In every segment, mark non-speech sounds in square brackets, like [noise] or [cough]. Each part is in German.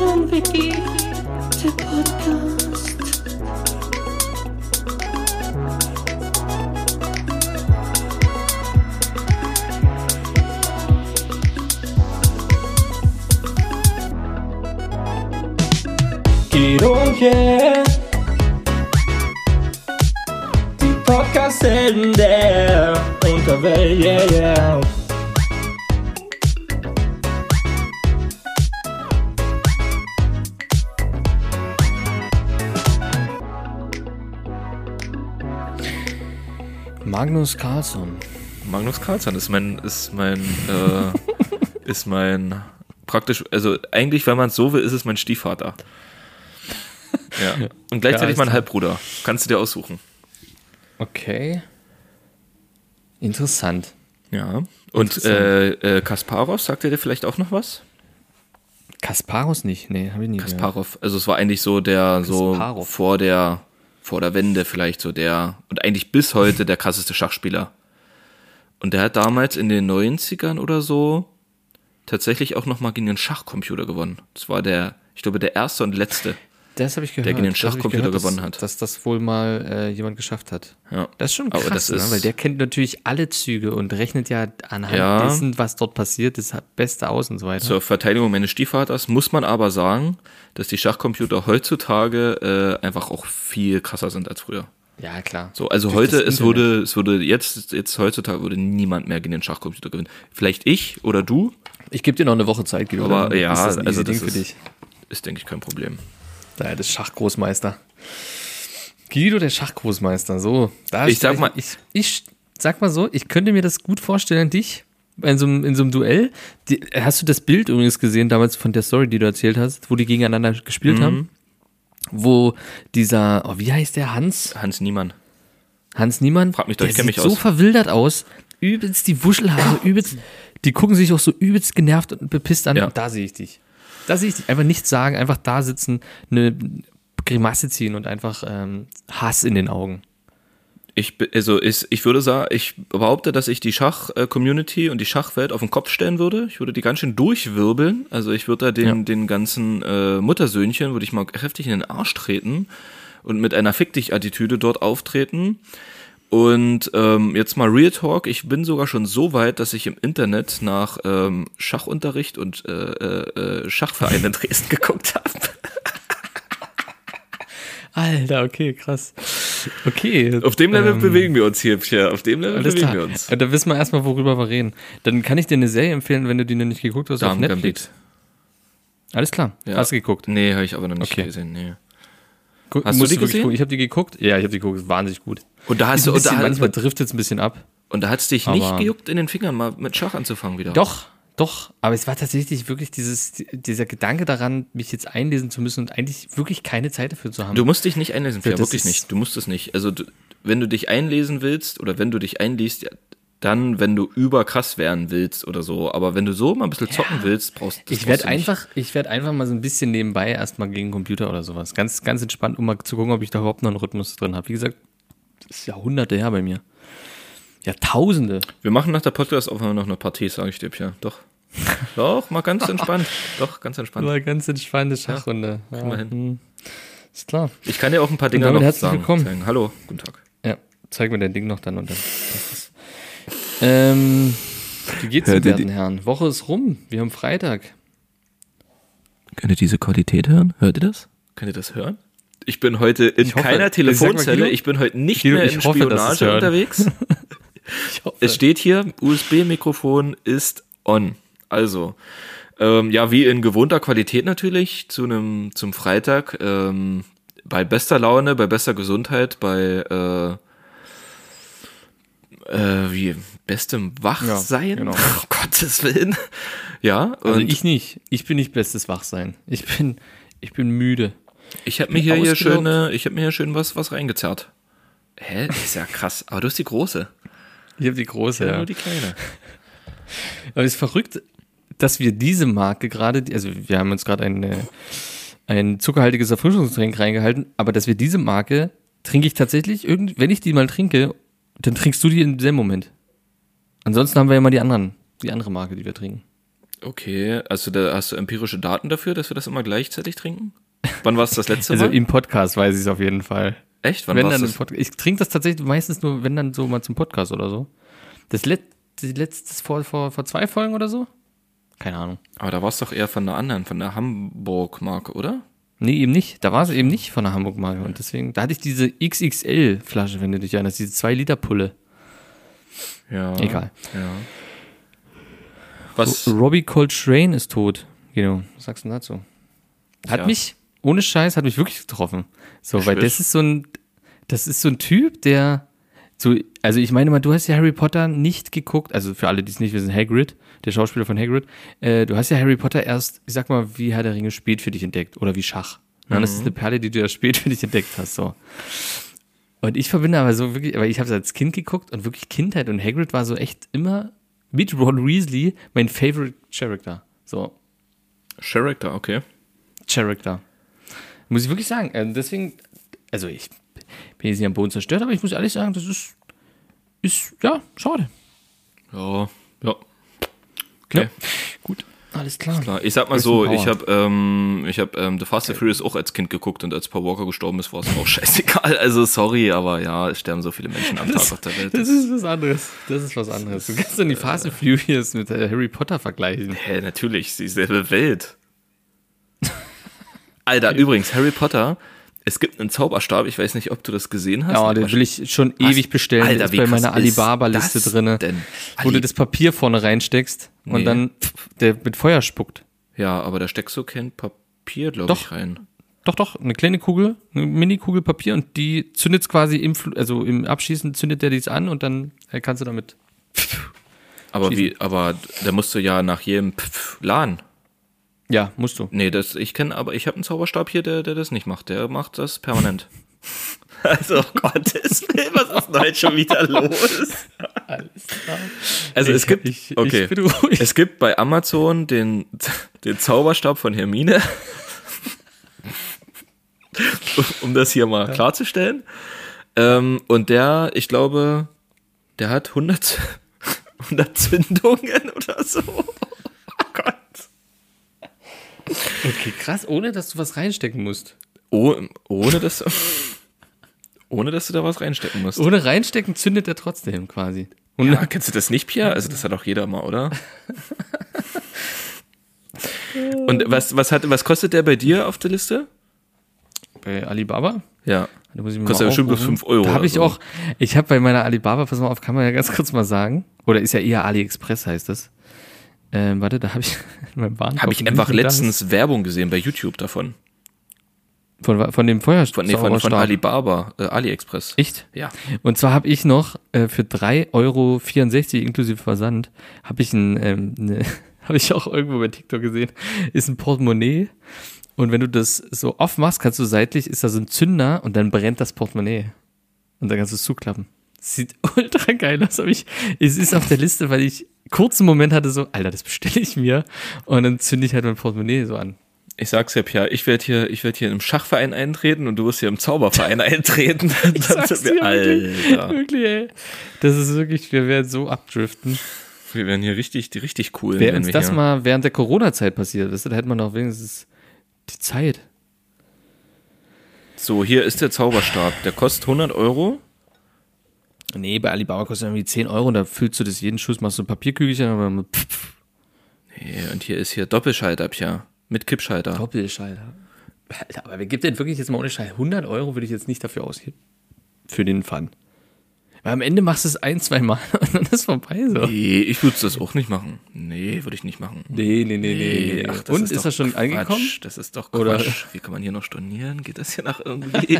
und Vicky, der Podcast. Guido und yeah. Die Podcast-Helden Magnus Carlsson. Magnus Carlsson ist mein, ist mein, äh, [laughs] ist mein praktisch, also eigentlich, wenn man es so will, ist es mein Stiefvater. Ja. Und gleichzeitig mein Halbbruder. Kannst du dir aussuchen. Okay. Interessant. Ja. Und äh, äh, Kasparov, sagt er dir vielleicht auch noch was? Kasparov nicht? Nee, habe ich nie gehört. Kasparov. Also es war eigentlich so der, so Kasparov. vor der, vor der Wende vielleicht so der, und eigentlich bis heute der krasseste Schachspieler. Und der hat damals in den 90ern oder so tatsächlich auch nochmal gegen den Schachcomputer gewonnen. Das war der, ich glaube, der erste und letzte. Das habe ich gehört. gegen den Das Schachcomputer gehört, dass- gewonnen hat. Dass das wohl mal äh, jemand geschafft hat. Ja. Das ist schon Aber krass, das ist- ne? weil der kennt natürlich alle Züge und rechnet ja anhand Ja. dessen, was dort passiert, das Beste aus und so weiter. Zur Verteidigung meines Stiefvaters muss man aber sagen, dass die Schachcomputer heutzutage äh, einfach auch viel krasser sind als früher. Ja, klar. So, also Durch heute, das es würde, es würde jetzt, jetzt heutzutage würde niemand mehr gegen den Schachcomputer gewinnen. Vielleicht ich oder du, Ich gebe dir noch eine Woche Zeit, Guido. Aber ja, ist das also easy Ding das für ist- dich. ist, denke ich, kein Problem. Da, das Schachgroßmeister. Guido, der Schachgroßmeister. So, da Ich sag mal- ich, ich sag mal so, ich könnte mir das gut vorstellen, dich in so einem, in so einem Duell. Die, hast du das Bild übrigens gesehen damals von der Story, die du erzählt hast, wo die gegeneinander gespielt Mhm. haben? Wo dieser, oh, wie heißt der Hans? Hans Niemann. Hans Niemann? Frag mich doch, der ich kenn sieht mich so aus. verwildert aus. Übelst die Wuschelhaare, übelst. Die gucken sich auch so übelst genervt und bepisst an. Ja. Da sehe ich dich. Da sehe ich dich. Einfach nichts sagen, einfach da sitzen, eine Grimasse ziehen und einfach ähm, Hass in den Augen. Ich, also ist, ich würde sagen, ich behaupte, dass ich die Schach-Community und die Schachwelt auf den Kopf stellen würde. Ich würde die ganz schön durchwirbeln. Also ich würde da den, Ja. den ganzen äh, Muttersöhnchen, würde ich mal heftig in den Arsch treten und mit einer Fick dich-Attitüde dort auftreten. Und ähm, jetzt mal Real Talk, ich bin sogar schon so weit, dass ich im Internet nach ähm, Schachunterricht und äh, äh, äh, Schachverein in Dresden [laughs] geguckt habe. Alter, okay, krass. Okay. Auf dem Level ähm, bewegen wir uns hier, Pierre. Auf dem Level bewegen klar. wir uns. Äh, Da wissen wir erstmal, worüber wir reden. Dann kann ich dir eine Serie empfehlen, wenn du die noch nicht geguckt hast, auf Damen Netflix. Gambit. Alles klar. Ja. Hast du geguckt? Nee, habe ich aber noch nicht Okay. gesehen. Nee. Gu- Hast du musst die wirklich gesehen? gucken. Ich habe die geguckt. Ja, ich habe die geguckt. Ist wahnsinnig gut. Und da hast du, ein und da, bisschen, manchmal trifft es ein bisschen ab. und da hat es dich nicht Aber- gejuckt in den Fingern, mal mit Schach anzufangen wieder. Doch, doch. Aber es war tatsächlich wirklich dieses, dieser Gedanke daran, mich jetzt einlesen zu müssen und eigentlich wirklich keine Zeit dafür zu haben. Du musst dich nicht einlesen, das wirklich nicht. Du musst es nicht. Also, du, wenn du dich einlesen willst oder wenn du dich einliest, ja, dann, wenn du überkrass werden willst oder so. Aber wenn du so mal ein bisschen zocken willst, brauchst das ich werde brauchst du nicht. einfach, ich werde einfach mal so ein bisschen nebenbei erstmal gegen den Computer oder sowas. Ganz, ganz entspannt, um mal zu gucken, ob ich da überhaupt noch einen Rhythmus drin habe. Wie gesagt, das ist Jahrhunderte her bei mir. Jahrtausende. Wir machen nach der Podcast-Aufnahme noch eine Partie, sage ich dir, Pierre. Doch. [laughs] Doch, mal ganz entspannt. Doch, ganz entspannt. War ganz entspannte Schachrunde. Ja, wir hin. hm. Ist klar. Ich kann dir auch ein paar Dinge noch herzlich sagen. willkommen. Hallo, guten Tag. Ja, zeig mir dein Ding noch dann und dann passt es. Ähm, wie geht's den Hört ihr werten Herren? Woche ist rum. Wir haben Freitag. Könnt ihr diese Qualität hören? Hört ihr das? Könnt ihr das hören? Ich bin heute in Ich hoffe- keiner ich sag mal, Telefonzelle. Guido- Ich bin heute nicht Guido, mehr ich in hoffe, Spionage unterwegs. [laughs] Ich. Es steht hier, USB-Mikrofon ist on. Also, ähm, ja, wie in gewohnter Qualität natürlich, zu einem, zum Freitag, ähm, bei bester Laune, bei bester Gesundheit, bei, äh, äh, wie, bestem Wachsein, Ja, genau. [laughs] um Gottes Willen. Ja, und Also ich, ich nicht. Ich bin nicht bestes Wachsein. Ich bin, ich bin müde. ich habe mir hier, hier schön, ich habe mir hier schön was, was reingezerrt. Hä? Ist ja krass. Aber du hast die große. Ich habe die große, Ja. ja. Nur die kleine. [laughs] Aber es ist verrückt, dass wir diese Marke gerade, also wir haben uns gerade ein, äh, ein zuckerhaltiges Erfrischungsgetränk reingehalten, aber dass wir diese Marke trinke ich tatsächlich, irgend, wenn ich die mal trinke, dann trinkst du die in dem Moment. Ansonsten haben wir ja mal die anderen, die andere Marke, die wir trinken. Okay, also da hast du empirische Daten dafür, dass wir das immer gleichzeitig trinken? Wann war es das letzte Also Mal? im Podcast weiß ich es auf jeden Fall. Echt? Wann wenn dann im das? Podcast. Ich trinke das tatsächlich meistens nur, wenn dann so mal zum Podcast oder so. Das letzte, letztes vor, vor, vor zwei Folgen oder so? Keine Ahnung. Aber da war es doch eher von der anderen, von der Hamburg-Marke, oder? Nee, eben nicht. Da war es eben nicht von der Hamburg-Marke. Und deswegen, da hatte ich diese XXL-Flasche, wenn du dich erinnerst, diese 2-Liter-Pulle. Ja. Egal. Ja. Was? Robbie Coltrane ist tot. Genau. Was sagst du dazu? Hat Ja. mich, ohne Scheiß, hat mich wirklich getroffen. So, weil Schwierig. das ist so ein, das ist so ein Typ, der so, also ich meine mal, du hast ja Harry Potter nicht geguckt, also für alle, die es nicht wissen, Hagrid, der Schauspieler von Hagrid, äh, du hast ja Harry Potter erst, ich sag mal, wie Herr der Ringe spät für dich entdeckt oder wie Schach. Ja, Das ist eine Perle, die du ja spät für dich entdeckt hast, so. Und ich verbinde aber so wirklich, aber ich habe es als Kind geguckt und wirklich Kindheit und Hagrid war so echt immer mit Ron Weasley mein favorite Character. So, Character, okay. Character. Muss ich wirklich sagen. Äh, deswegen, also ich bin jetzt nicht am Boden zerstört, aber ich muss ehrlich sagen, das ist, ist ja, schade. Ja, ja. Okay, Gut, alles klar. klar. Ich sag mal so, ich habe ähm, ich hab, ähm, The Fast and Furious auch als Kind geguckt und als Paul Walker gestorben ist, war es auch [laughs] scheißegal. Also sorry, aber ja, es sterben so viele Menschen am Tag auf der Welt. Das ist was anderes. Das ist was anderes. Du kannst dann die Fast and Furious mit äh, Harry Potter vergleichen. Hä, natürlich, dieselbe Welt. [laughs] Alter, übrigens, Harry Potter, es gibt einen Zauberstab, ich weiß nicht, ob du das gesehen hast. Ja, den will ich schon Was? ewig bestellen. Alter, der ist bei meiner ist Alibaba-Liste denn? Wo du das Papier vorne reinsteckst Nee. und dann der mit Feuer spuckt. Ja, aber da steckst du kein Papier, glaube Doch. ich, rein. Doch, doch, eine kleine Kugel, eine Mini-Kugel Papier und die zündet quasi im, Fl- also im Abschießen zündet der dies an und dann äh, kannst du damit. Aber wie, aber da musst du ja nach jedem Pf laden. Ja, musst du. Nee, das, ich kenne, aber ich habe einen Zauberstab hier, der, der das nicht macht. Der macht das permanent. [laughs] Also, Gottes Willen, was ist denn heute schon wieder los? [laughs] Also, es Ich- gibt, ich- ich okay, bin ruhig. es gibt bei Amazon den, den Zauberstab von Hermine. [laughs] um das hier mal klarzustellen. Ähm, und der, ich glaube, der hat 100, 100 Zündungen oder so. Okay, krass, ohne dass du was reinstecken musst. Oh, ohne dass, ohne dass du da was reinstecken musst. Ohne reinstecken zündet er trotzdem quasi. Und Ja, kennst du das nicht, Pia? Also das hat auch jeder mal, oder? [laughs] Und was, was, hat, was kostet der bei dir auf der Liste? bei Alibaba? Ja. Da muss ich mir Kostet bestimmt bloß aufrufen. 5 Euro Da habe ich so. auch, ich habe bei meiner Alibaba, pass mal auf, kann man ja ganz kurz mal sagen. Oder ist ja eher AliExpress heißt das. Ähm, warte, da habe ich [laughs] in meinem Warenkorb Habe ich einfach letztens Werbung gesehen bei YouTube davon. ist- Von, von dem Feuer Von, nee, von, von Alibaba, äh, AliExpress. Echt? Ja. Und zwar habe ich noch äh, für 3,64 Euro inklusive Versand, habe ich ein, ähm, ne, [laughs] habe ich auch irgendwo bei TikTok gesehen, ist ein Portemonnaie. Und wenn du das so aufmachst, kannst du seitlich, ist da so ein Zünder und dann brennt das Portemonnaie. Und dann kannst du es zuklappen. Sieht [laughs] ultra geil aus. Aber ich, es ist auf der Liste, weil ich kurzen Moment hatte so, Alter, das bestelle ich mir. Und dann zünde ich halt mein Portemonnaie so an. Ich sag's ja, Pia, ich werde hier, ich werd hier im Schachverein eintreten und du wirst hier im Zauberverein [laughs] eintreten. Ich sag's dir wirklich, Alter. wirklich, ey. Das ist wirklich, wir werden so abdriften. Wir werden hier richtig, die richtig cool. Wäre uns das mal während der Corona-Zeit passiert, da hätte man doch wenigstens die Zeit. So, hier ist der Zauberstab. Der kostet 100 Euro. Nee, bei Alibaba kostet irgendwie 10 Euro und da füllst du das jeden Schuss, machst du ein Papierkügelchen, aber mit pff, Nee, und hier ist hier Doppelschalter, Pia. Mit Kippschalter. Doppelschalter. Alter, aber wer gibt denn wirklich jetzt mal ohne Scheiß? 100 Euro würde ich jetzt nicht dafür ausgeben. Für den Fun. Weil am Ende machst du es ein, zwei Mal [laughs] und dann ist vorbei so. Nee, ich würde das auch nicht machen. Nee, würde ich nicht machen. Nee, nee, nee, nee. ach, das und ist, doch das schon Quatsch. angekommen? Das ist doch Oder- Quatsch. Wie kann man hier noch stornieren? Geht das hier nach irgendwie?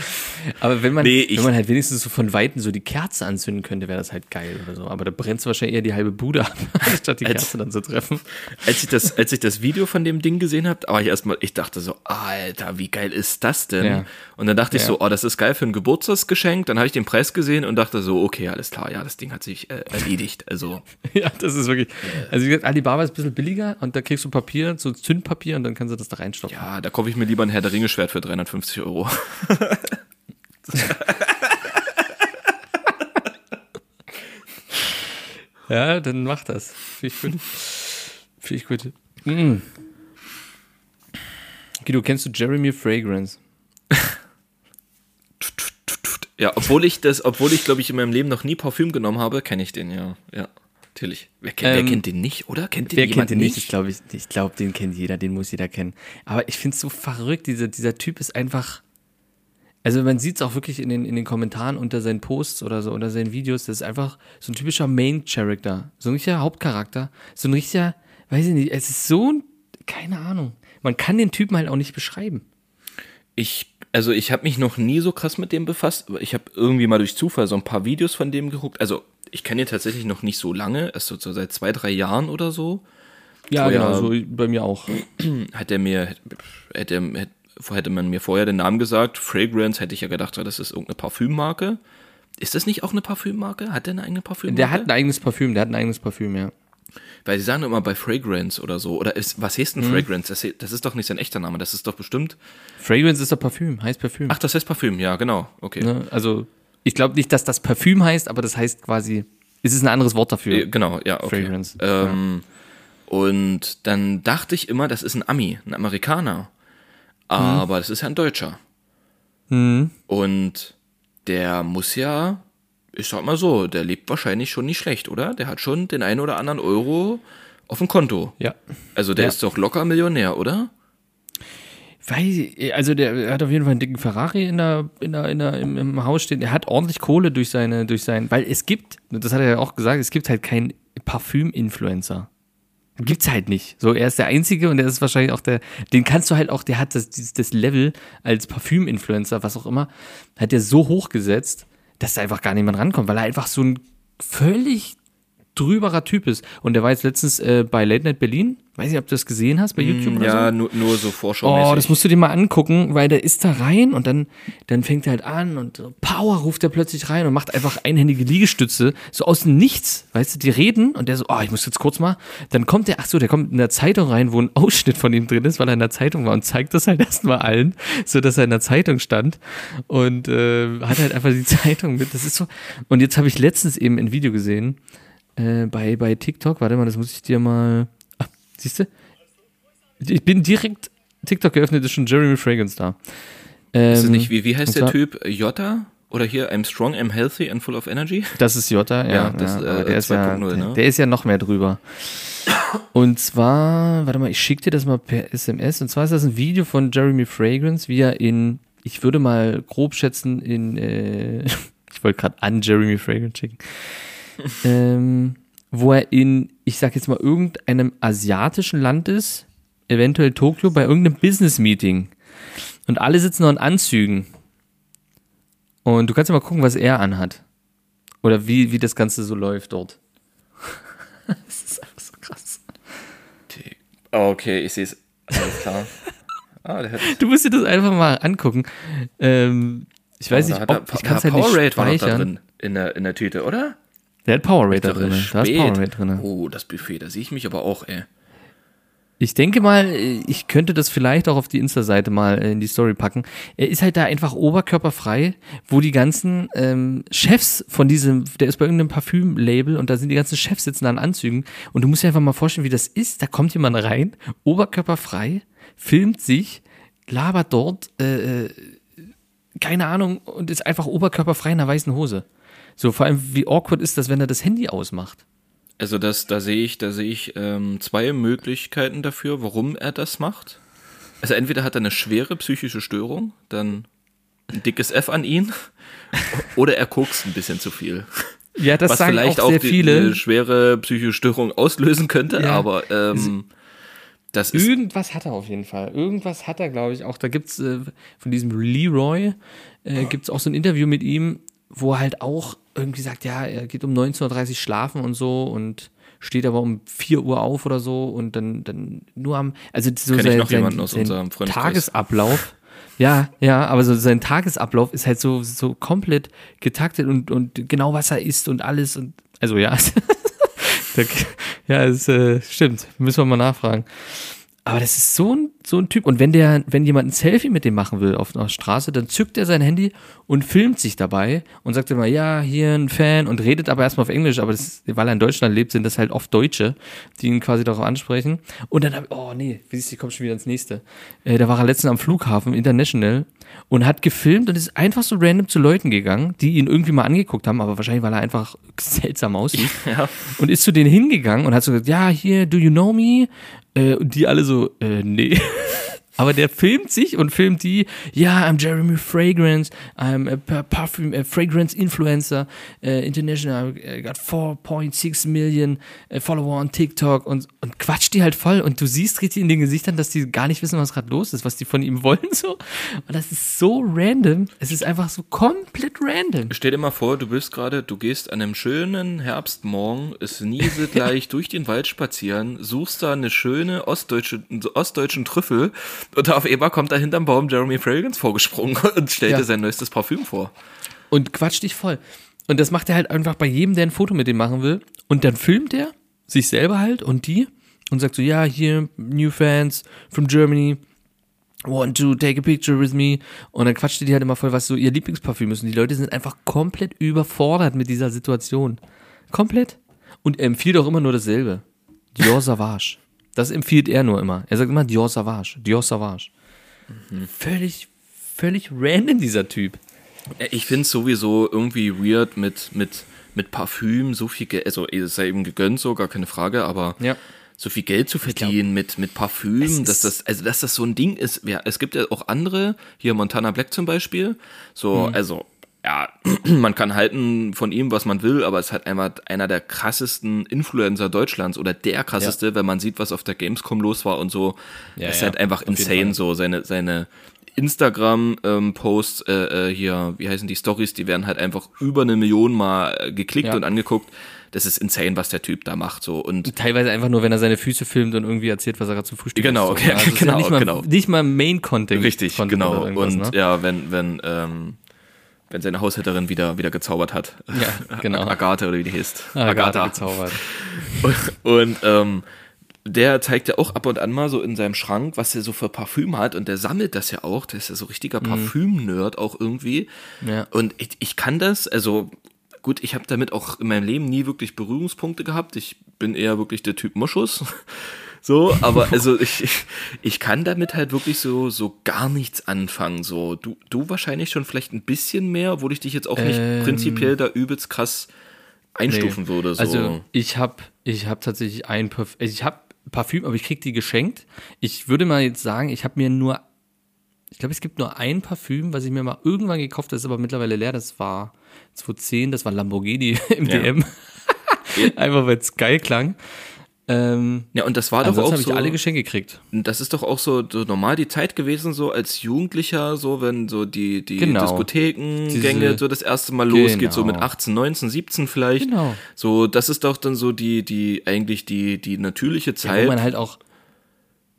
[laughs] Aber wenn man, Nee, ich- wenn man halt wenigstens so von Weitem so die Kerze anzünden könnte, wäre das halt geil oder so. Aber da brennt wahrscheinlich eher die halbe Bude ab, [laughs] statt die Als- Kerze dann zu treffen. als ich das, als ich das Video von dem Ding gesehen habe, war ich erstmal, ich dachte so, Alter, wie geil ist das denn? Ja. Und dann dachte ich Ja. so, oh, das ist geil für ein Geburtstagsgeschenk. Dann habe ich den Preis gesehen und dachte so, okay, alles klar, ja, das Ding hat sich äh, erledigt. Also, [laughs] Ja, das ist wirklich. Also wie gesagt, Alibaba ist ein bisschen billiger und da kriegst du Papier, so Zündpapier und dann kannst du das da reinstopfen. ja, da kaufe ich mir lieber ein Herr der Ringe Schwert für 350 Euro. [laughs] Ja, dann mach das. Finde ich gut. Finde ich gut. Mm. Guido, kennst du Jeremy Fragrance? [laughs] Ja, obwohl ich das, obwohl ich, glaube ich, in meinem Leben noch nie Parfüm genommen habe, kenne ich den, ja. Ja, natürlich. Wer, kennt- wer Ähm, kennt den nicht, oder? Kennt den Wer kennt den nicht? Ich glaube, ich, ich glaub, den kennt jeder, den muss jeder kennen. Aber ich finde es so verrückt, dieser, dieser Typ ist einfach. Also man sieht es auch wirklich in den, in den Kommentaren unter seinen Posts oder so, unter seinen Videos, das ist einfach so ein typischer Main-Character, so ein richtiger Hauptcharakter, so ein richtiger, weiß ich nicht, es ist so ein, keine Ahnung. Man kann den Typen halt auch nicht beschreiben. Ich, also ich habe mich noch nie so krass mit dem befasst, aber ich habe irgendwie mal durch Zufall so ein paar Videos von dem geguckt. Also ich kenne ihn tatsächlich noch nicht so lange, erst so, so seit zwei, drei Jahren oder so. Ja, Vorher- genau, so [clears throat] bei mir auch. Hat er mir, hätte, hätte, hätte man mir vorher den Namen gesagt, Fragrance, hätte ich ja gedacht, das ist irgendeine Parfümmarke. Ist das nicht auch eine Parfümmarke? Hat der eine eigene Parfümmarke? Der hat ein eigenes Parfüm, der hat ein eigenes Parfüm, ja. Weil sie sagen immer bei Fragrance oder so. Oder ist, was heißt Mhm. denn Fragrance? Das, das ist doch nicht sein echter Name. Das ist doch bestimmt. Fragrance ist doch Parfüm, heißt Parfüm. Ach, das heißt Parfüm. Ja, genau. Okay. Ne? Also, ich glaube nicht, dass das Parfüm heißt, aber das heißt quasi, es ist ein anderes Wort dafür. Äh, Genau, ja, okay. Fragrance, Ähm, Und dann dachte ich immer, das ist ein Ami, ein Amerikaner. Aber das ist ja ein Deutscher. Und der muss ja, ich sag mal so, der lebt wahrscheinlich schon nicht schlecht, oder? Der hat schon den einen oder anderen Euro auf dem Konto. Ja. Also der Ja. ist doch locker Millionär, oder? Weiß ich, also der hat auf jeden Fall einen dicken Ferrari in der, in der, in der, im, im Haus stehen. Er hat ordentlich Kohle durch seine, durch sein, weil es gibt, das hat er ja auch gesagt, es gibt halt keinen Parfüm-Influencer. Gibt's halt nicht. So, er ist der Einzige und er ist wahrscheinlich auch der, den kannst du halt auch, der hat das, das Level als Parfüm-Influencer, was auch immer, hat er so hochgesetzt, dass da einfach gar niemand rankommt, weil er einfach so ein völlig drüberer Typ ist. Und der war jetzt letztens äh, bei Late Night Berlin. Weiß nicht, ob du das gesehen hast bei YouTube oder so. Ja, nur, nur so vorschaumäßig. Oh, das musst du dir mal angucken, weil der ist da rein und dann, dann fängt er halt an und so, Power ruft er plötzlich rein und macht einfach einhändige Liegestütze, so aus dem Nichts, weißt du, die reden und der so, oh, ich muss jetzt kurz mal, dann kommt der, ach so, der kommt in der Zeitung rein, wo ein Ausschnitt von ihm drin ist, weil er in der Zeitung war und zeigt das halt erstmal allen, so dass er in der Zeitung stand und äh, hat halt einfach die [laughs] Zeitung mit, das ist so, und jetzt habe ich letztens eben ein Video gesehen, äh, bei, bei TikTok, warte mal, das muss ich dir mal, ah, siehst du? Ich bin direkt TikTok geöffnet, ist schon Jeremy Fragrance da. Ähm, ist es nicht, wie, wie heißt der Typ? Jota? Oder hier, I'm strong, I'm healthy and full of energy? Das ist Jota, ja. Ja, das, ja, äh, der, ist ja 2.0, der, ne? der ist ja noch mehr drüber. Und zwar, warte mal, ich schicke dir das mal per SMS. Und zwar ist das ein Video von Jeremy Fragrance, wie er in, ich würde mal grob schätzen, in, äh, [laughs] ich wollte gerade an Jeremy Fragrance schicken, [laughs] ähm, wo er in, ich sag jetzt mal, irgendeinem asiatischen Land ist, eventuell Tokio, bei irgendeinem Business-Meeting. Und alle sitzen noch in Anzügen. Und du kannst ja mal gucken, was er anhat. Oder wie, wie das Ganze so läuft dort. [laughs] das ist einfach so krass. Oh, okay, ich sehe es. Alles klar. [laughs] Ah, der hat, Du musst dir das einfach mal angucken. Ähm, ich weiß da nicht, hat er- ob, ich kann es halt Powerade nicht war noch da speichern. drin in der, in der Tüte, oder? Der hat Powerade da drin. Da ist Spät. Powerade drin. Oh, das Buffet, da sehe ich mich aber auch, ey. Ich denke mal, ich könnte das vielleicht auch auf die Insta-Seite mal in die Story packen. Er ist halt da einfach oberkörperfrei, wo die ganzen ähm, Chefs von diesem, der ist bei irgendeinem Parfüm-Label und da sind die ganzen Chefs sitzen da in Anzügen und du musst dir einfach mal vorstellen, wie das ist. Da kommt jemand rein, oberkörperfrei, filmt sich, labert dort, äh, äh, keine Ahnung, und ist einfach oberkörperfrei in einer weißen Hose. So, vor allem, wie awkward ist das, wenn er das Handy ausmacht? Also das, da sehe ich, da sehe ich ähm, zwei Möglichkeiten dafür, warum er das macht. Also entweder hat er eine schwere psychische Störung, dann ein dickes F an ihn, [laughs] oder er kokst ein bisschen zu viel. Ja, das Was sagen vielleicht auch auch sehr die, viele. eine schwere psychische Störung auslösen könnte, Ja. aber ähm, das ist Irgendwas hat er auf jeden Fall. Irgendwas hat er, glaube ich, auch. Da gibt's äh, von diesem Leroy, äh, gibt's auch so ein Interview mit ihm, wo er halt auch irgendwie sagt, ja, er geht um 19.30 Uhr schlafen und so und steht aber um 4 Uhr auf oder so und dann, dann nur am, also so Kenn ich sein, noch sein, jemanden aus unserem Freundeskreis. Tagesablauf. Ja, ja, aber so sein Tagesablauf ist halt so, so komplett getaktet und, und genau was er isst und alles und, also ja, [laughs] ja, es äh, stimmt, müssen wir mal nachfragen. Aber das ist so ein, so ein Typ. Und wenn der, wenn jemand ein Selfie mit dem machen will auf einer Straße, dann zückt er sein Handy und filmt sich dabei und sagt immer, ja, hier ein Fan und redet aber erstmal auf Englisch, aber das, weil er in Deutschland lebt, sind das halt oft Deutsche, die ihn quasi darauf ansprechen. Und dann oh nee, wie siehst du, ich komme schon wieder ins nächste. Äh, da war er letztens am Flughafen, International, und hat gefilmt und ist einfach so random zu Leuten gegangen, die ihn irgendwie mal angeguckt haben, aber wahrscheinlich, weil er einfach [laughs] seltsam aussieht. Ja. Und ist zu denen hingegangen und hat so gesagt, ja, hier, do you know me? Äh, und die alle so, äh, nee. [laughs] Aber der filmt sich und filmt die, ja, I'm Jeremy Fragrance, I'm a per- perfume, a fragrance influencer, äh, international, I got 4.6 Million äh, Follower on TikTok und, und quatscht die halt voll und du siehst richtig in den Gesichtern, dass die gar nicht wissen, was gerade los ist, was die von ihm wollen so. Und das ist so random. Es ist einfach so komplett random. Stell dir mal vor, du bist gerade, du gehst an einem schönen Herbstmorgen, es nieselt [laughs] gleich durch den Wald spazieren, suchst da eine schöne ostdeutsche, ostdeutschen Trüffel und auf einmal kommt da hinterm Baum Jeremy Fragrance vorgesprungen [laughs] und stellt Ja. dir sein neuestes Parfüm vor. und quatscht dich voll. Und das macht er halt einfach bei jedem, der ein Foto mit dem machen will. Und dann filmt er sich selber halt und die und sagt so, ja, hier, new fans from Germany, want to take a picture with me. Und dann quatscht die halt immer voll, was so ihr Lieblingsparfüm ist. Und die Leute sind einfach komplett überfordert mit dieser Situation. Komplett. Und er empfiehlt auch immer nur dasselbe. Dior Savage. Das empfiehlt er nur immer. Er sagt immer Dior Savage, Dior Savage. Völlig, völlig random, dieser Typ. Ich finde es sowieso irgendwie weird mit, mit, mit Parfüm so viel Geld, also es sei eben gegönnt so, gar keine Frage, aber Ja. so viel Geld zu verdienen mit, mit Parfüm, dass das, also dass das so ein Ding ist. Ja, es gibt ja auch andere, hier Montana Black zum Beispiel, so, Mhm. also, ja, [clears throat] man kann halten von ihm, was man will, aber es ist halt einfach einer der krassesten Influencer Deutschlands oder der krasseste, wenn man sieht, was auf der Gamescom los war und so. Ja, das ist ja, halt einfach insane, so seine, seine Instagram-Posts, äh, äh, hier, wie heißen die Stories, die werden halt einfach über eine Million mal äh, geklickt Ja. und angeguckt. Das ist insane, was der Typ da macht, so. Und Teilweise einfach nur, wenn er seine Füße filmt und irgendwie erzählt, was er gerade zum Frühstück Genau, okay, Also es ist [laughs] genau, ja nicht mal, genau. Nicht mal Main-Content. Richtig, Content genau. Und ne? ja, wenn, wenn, ähm, wenn seine Haushälterin wieder, wieder gezaubert hat. Ja, genau. Agathe oder wie die heißt. Agatha gezaubert. Und ähm, der zeigt ja auch ab und an mal so in seinem Schrank, was er so für Parfüm hat und der sammelt das ja auch. Der ist ja so richtiger Parfüm-Nerd auch irgendwie. Mhm. Ja. Und ich, ich kann das, also gut, ich habe damit auch in meinem Leben nie wirklich Berührungspunkte gehabt. Ich bin eher wirklich der Typ Moschus. So, aber also ich, ich, kann damit halt wirklich so, so gar nichts anfangen. So, du, du wahrscheinlich schon vielleicht ein bisschen mehr, wo ich dich jetzt auch nicht Ähm. prinzipiell da übelst krass einstufen würde. So. Also ich habe ich hab tatsächlich ein Parfüm, ich habe Parfüm, aber ich krieg die geschenkt. Ich würde mal jetzt sagen, ich habe mir nur, ich glaube, es gibt nur ein Parfüm, was ich mir mal irgendwann gekauft habe, das ist aber mittlerweile leer, das war 2010, das war Lamborghini [laughs] im Ja. DM. [laughs] Einfach weil es geil klang. Ähm, ja, und das war doch auch habe ich so. alle Geschenke gekriegt. Das ist doch auch so, so normal die Zeit gewesen, so als Jugendlicher, so wenn so die, die Genau. Diskothekengänge so das erste Mal losgeht, so Genau. mit 18, 19, 17 vielleicht. Genau. So, das ist doch dann so die, die, eigentlich die, die natürliche Ja, Zeit. wo man halt auch,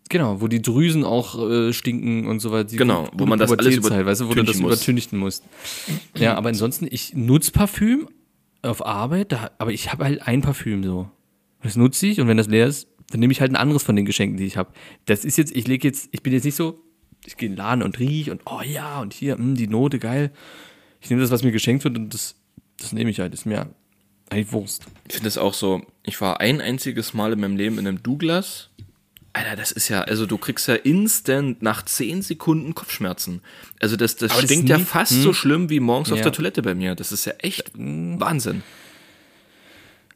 genau, wo die Drüsen auch äh, stinken und so weiter. Genau, wo man das alles Pubertätszeit, weißt du, wo du das übertünchen muss. übertünchten musst. Ja, aber ansonsten, ich nutze Parfüm auf Arbeit, da, aber ich habe halt ein Parfüm so. Das nutze ich und wenn das leer ist, dann nehme ich halt ein anderes von den Geschenken, die ich habe. Das ist jetzt, ich lege jetzt, ich bin jetzt nicht so, ich gehe in den Laden und riech und oh ja, und hier, mh, die Note, geil. Ich nehme das, was mir geschenkt wird und das, das nehme ich halt, ist mir eigentlich Wurst. Ich finde es auch so, ich war ein einziges Mal in meinem Leben in einem Douglas. Alter, das ist ja, also du kriegst ja instant nach 10 Sekunden Kopfschmerzen. Also das, das Aber das stinkt ist ja fast so schlimm wie morgens auf Ja. der Toilette bei mir. Das ist ja echt Wahnsinn.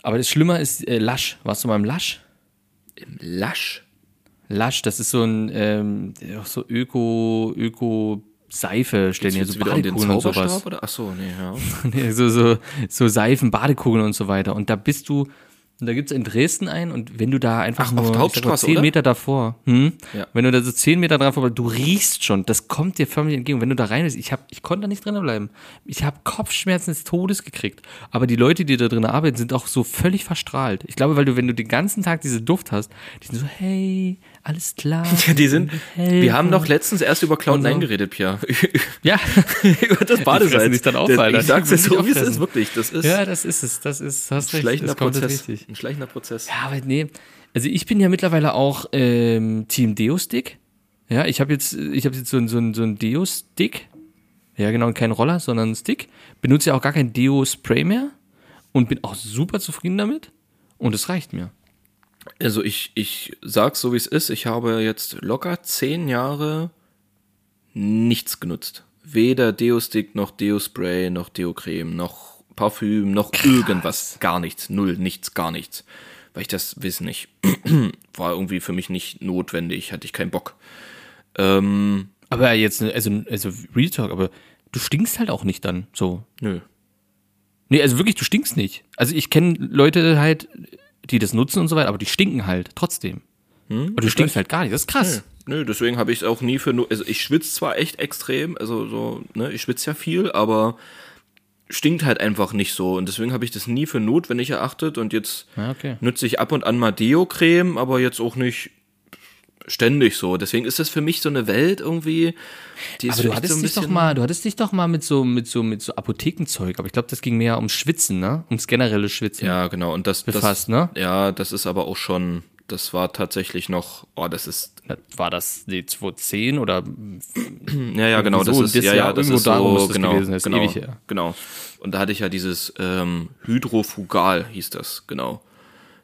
Aber das Schlimmer ist äh, Lasch. Warst du mal im Lasch? Lasch. Lush, das ist so ein ähm, so Öko, Öko Seife, stellen hier so wieder um Badekugeln und sowas. oder? Ach so, nee, ja. [laughs] Nee, so, so, so Seifen, Badekugeln und so weiter. Und da bist du, und da gibt's in Dresden einen und wenn du da einfach Ach, nur auf der Hauptstraße, zehn? Meter davor, hm? Ja. wenn du da so zehn Meter dran vorbei, du riechst schon, das kommt dir förmlich entgegen. Wenn du da rein bist, ich hab, ich konnte da nicht drinnen bleiben. Ich habe Kopfschmerzen des Todes gekriegt. Aber die Leute, die da drin arbeiten, sind auch so völlig verstrahlt. Ich glaube, weil du, wenn du den ganzen Tag diese Duft hast, die sind so, hey, alles klar. [laughs] Die sind, wir haben doch letztens erst über Cloud9 Und so. geredet, Pierre. [laughs] Ja, [laughs] über das fressen sich dann auf, Das- Alter. Ich sag's wollen so, wie es ist, wirklich. Das ist ja, das ist es, das ist, hast ein recht, schleichender kommt Prozess. Ein schleichender Prozess. Ja, aber nee. Also ich bin ja mittlerweile auch ähm, Team Deo-Stick. Ja, ich habe jetzt, ich habe jetzt so, ein- so, ein- so ein Deo-Stick. Ja, genau, kein Roller, sondern ein Stick. Benutze ja auch gar kein Deo-Spray mehr und bin auch super zufrieden damit. Und es reicht mir. Also ich, ich sag's so wie es ist, ich habe jetzt locker zehn Jahre nichts genutzt. Weder Deo-Stick, noch Deo-Spray, noch Deo-Creme, noch Parfüm, noch irgendwas. Gar nichts. Null, nichts, gar nichts. Weil ich das wissen nicht. [clears throat] War irgendwie für mich nicht notwendig, hatte ich keinen Bock. Ähm, Aber jetzt, also, also Real Talk, aber du stinkst halt auch nicht dann so. nö. Nee, also wirklich, du stinkst nicht. Also ich kenne Leute halt, die das nutzen und so weiter, aber die stinken halt trotzdem. Hm? Aber du stinkst halt gar nicht. Das ist krass. Nö, deswegen habe ich es auch nie für nur. Also ich schwitze zwar echt extrem, also so, ne, ich schwitze ja viel, aber stinkt halt einfach nicht so. Und deswegen habe ich das nie für notwendig erachtet und jetzt Ja, okay. nutze ich ab und an mal Deo-Creme, aber jetzt auch nicht ständig so. Deswegen ist das für mich so eine Welt irgendwie, die ist Aber du hattest so ein dich doch mal, du hattest dich doch mal mit so, mit so, mit so Apothekenzeug, aber ich glaube, das ging mehr ums Schwitzen, ne? Ums generelle Schwitzen. Ja, genau. Und das, Befasst, das, ne? Ja, das ist aber auch schon, das war tatsächlich noch, oh, das ist, War das die 2010 oder [clears throat] ja, ja, genau, das so, ist, das ja, Jahr, ja, das ist darum muss so, das genau, gewesen ist genau, ewig her. genau. Und da hatte ich ja dieses ähm, Hydrofugal, hieß das, genau.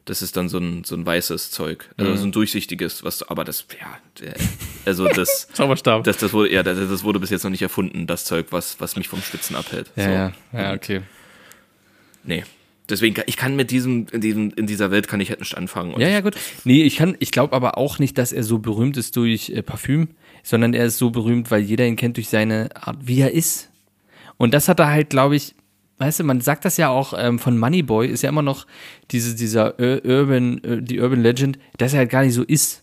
Das ist dann so ein, so ein weißes Zeug, also Mhm. so ein durchsichtiges, was, aber das, ja, also das, [laughs] Zauberstab? das, das wurde, ja, das, das wurde bis jetzt noch nicht erfunden, das Zeug, was, was mich vom Schwitzen abhält. ja, so. ja, ja, okay. Nee. Deswegen, kann- ich kann mit diesem, in diesem, in dieser Welt kann ich halt nicht anfangen. Ja, ja, gut. Nee, ich kann, ich glaube aber auch nicht, dass er so berühmt ist durch äh, Parfüm, sondern er ist so berühmt, weil jeder ihn kennt durch seine Art, wie er ist. Und das hat er halt, glaube ich, weißt du, man sagt das ja auch ähm, von Moneyboy, ist ja immer noch diese, dieser Ur- Urban, äh, die Urban Legend, dass er halt gar nicht so ist,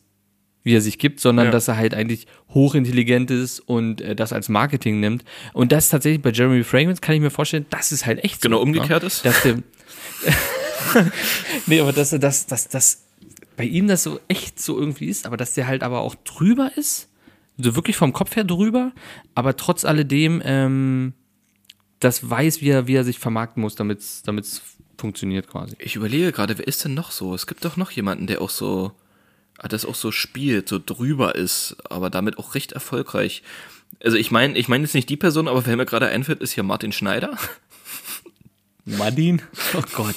wie er sich gibt, sondern Ja. dass er halt eigentlich hochintelligent ist und äh, das als Marketing nimmt. Und das tatsächlich bei Jeremy Fragrance kann ich mir vorstellen, das ist halt echt Genau so. umgekehrt ne? ist. Dass der, [laughs] nee, aber dass er das, dass, dass bei ihm das so echt so irgendwie ist, aber dass der halt aber auch drüber ist, so wirklich vom Kopf her drüber, aber trotz alledem ähm, das weiß, wie er, wie er sich vermarkten muss, damit es funktioniert quasi. Ich überlege gerade, wer ist denn noch so? Es gibt doch noch jemanden, der auch so, ah, das auch so spielt, so drüber ist, aber damit auch recht erfolgreich. Also ich meine, ich meine jetzt nicht die Person, aber wer mir gerade einfällt, ist hier Martin Schneider. [laughs] Martin? Oh Gott.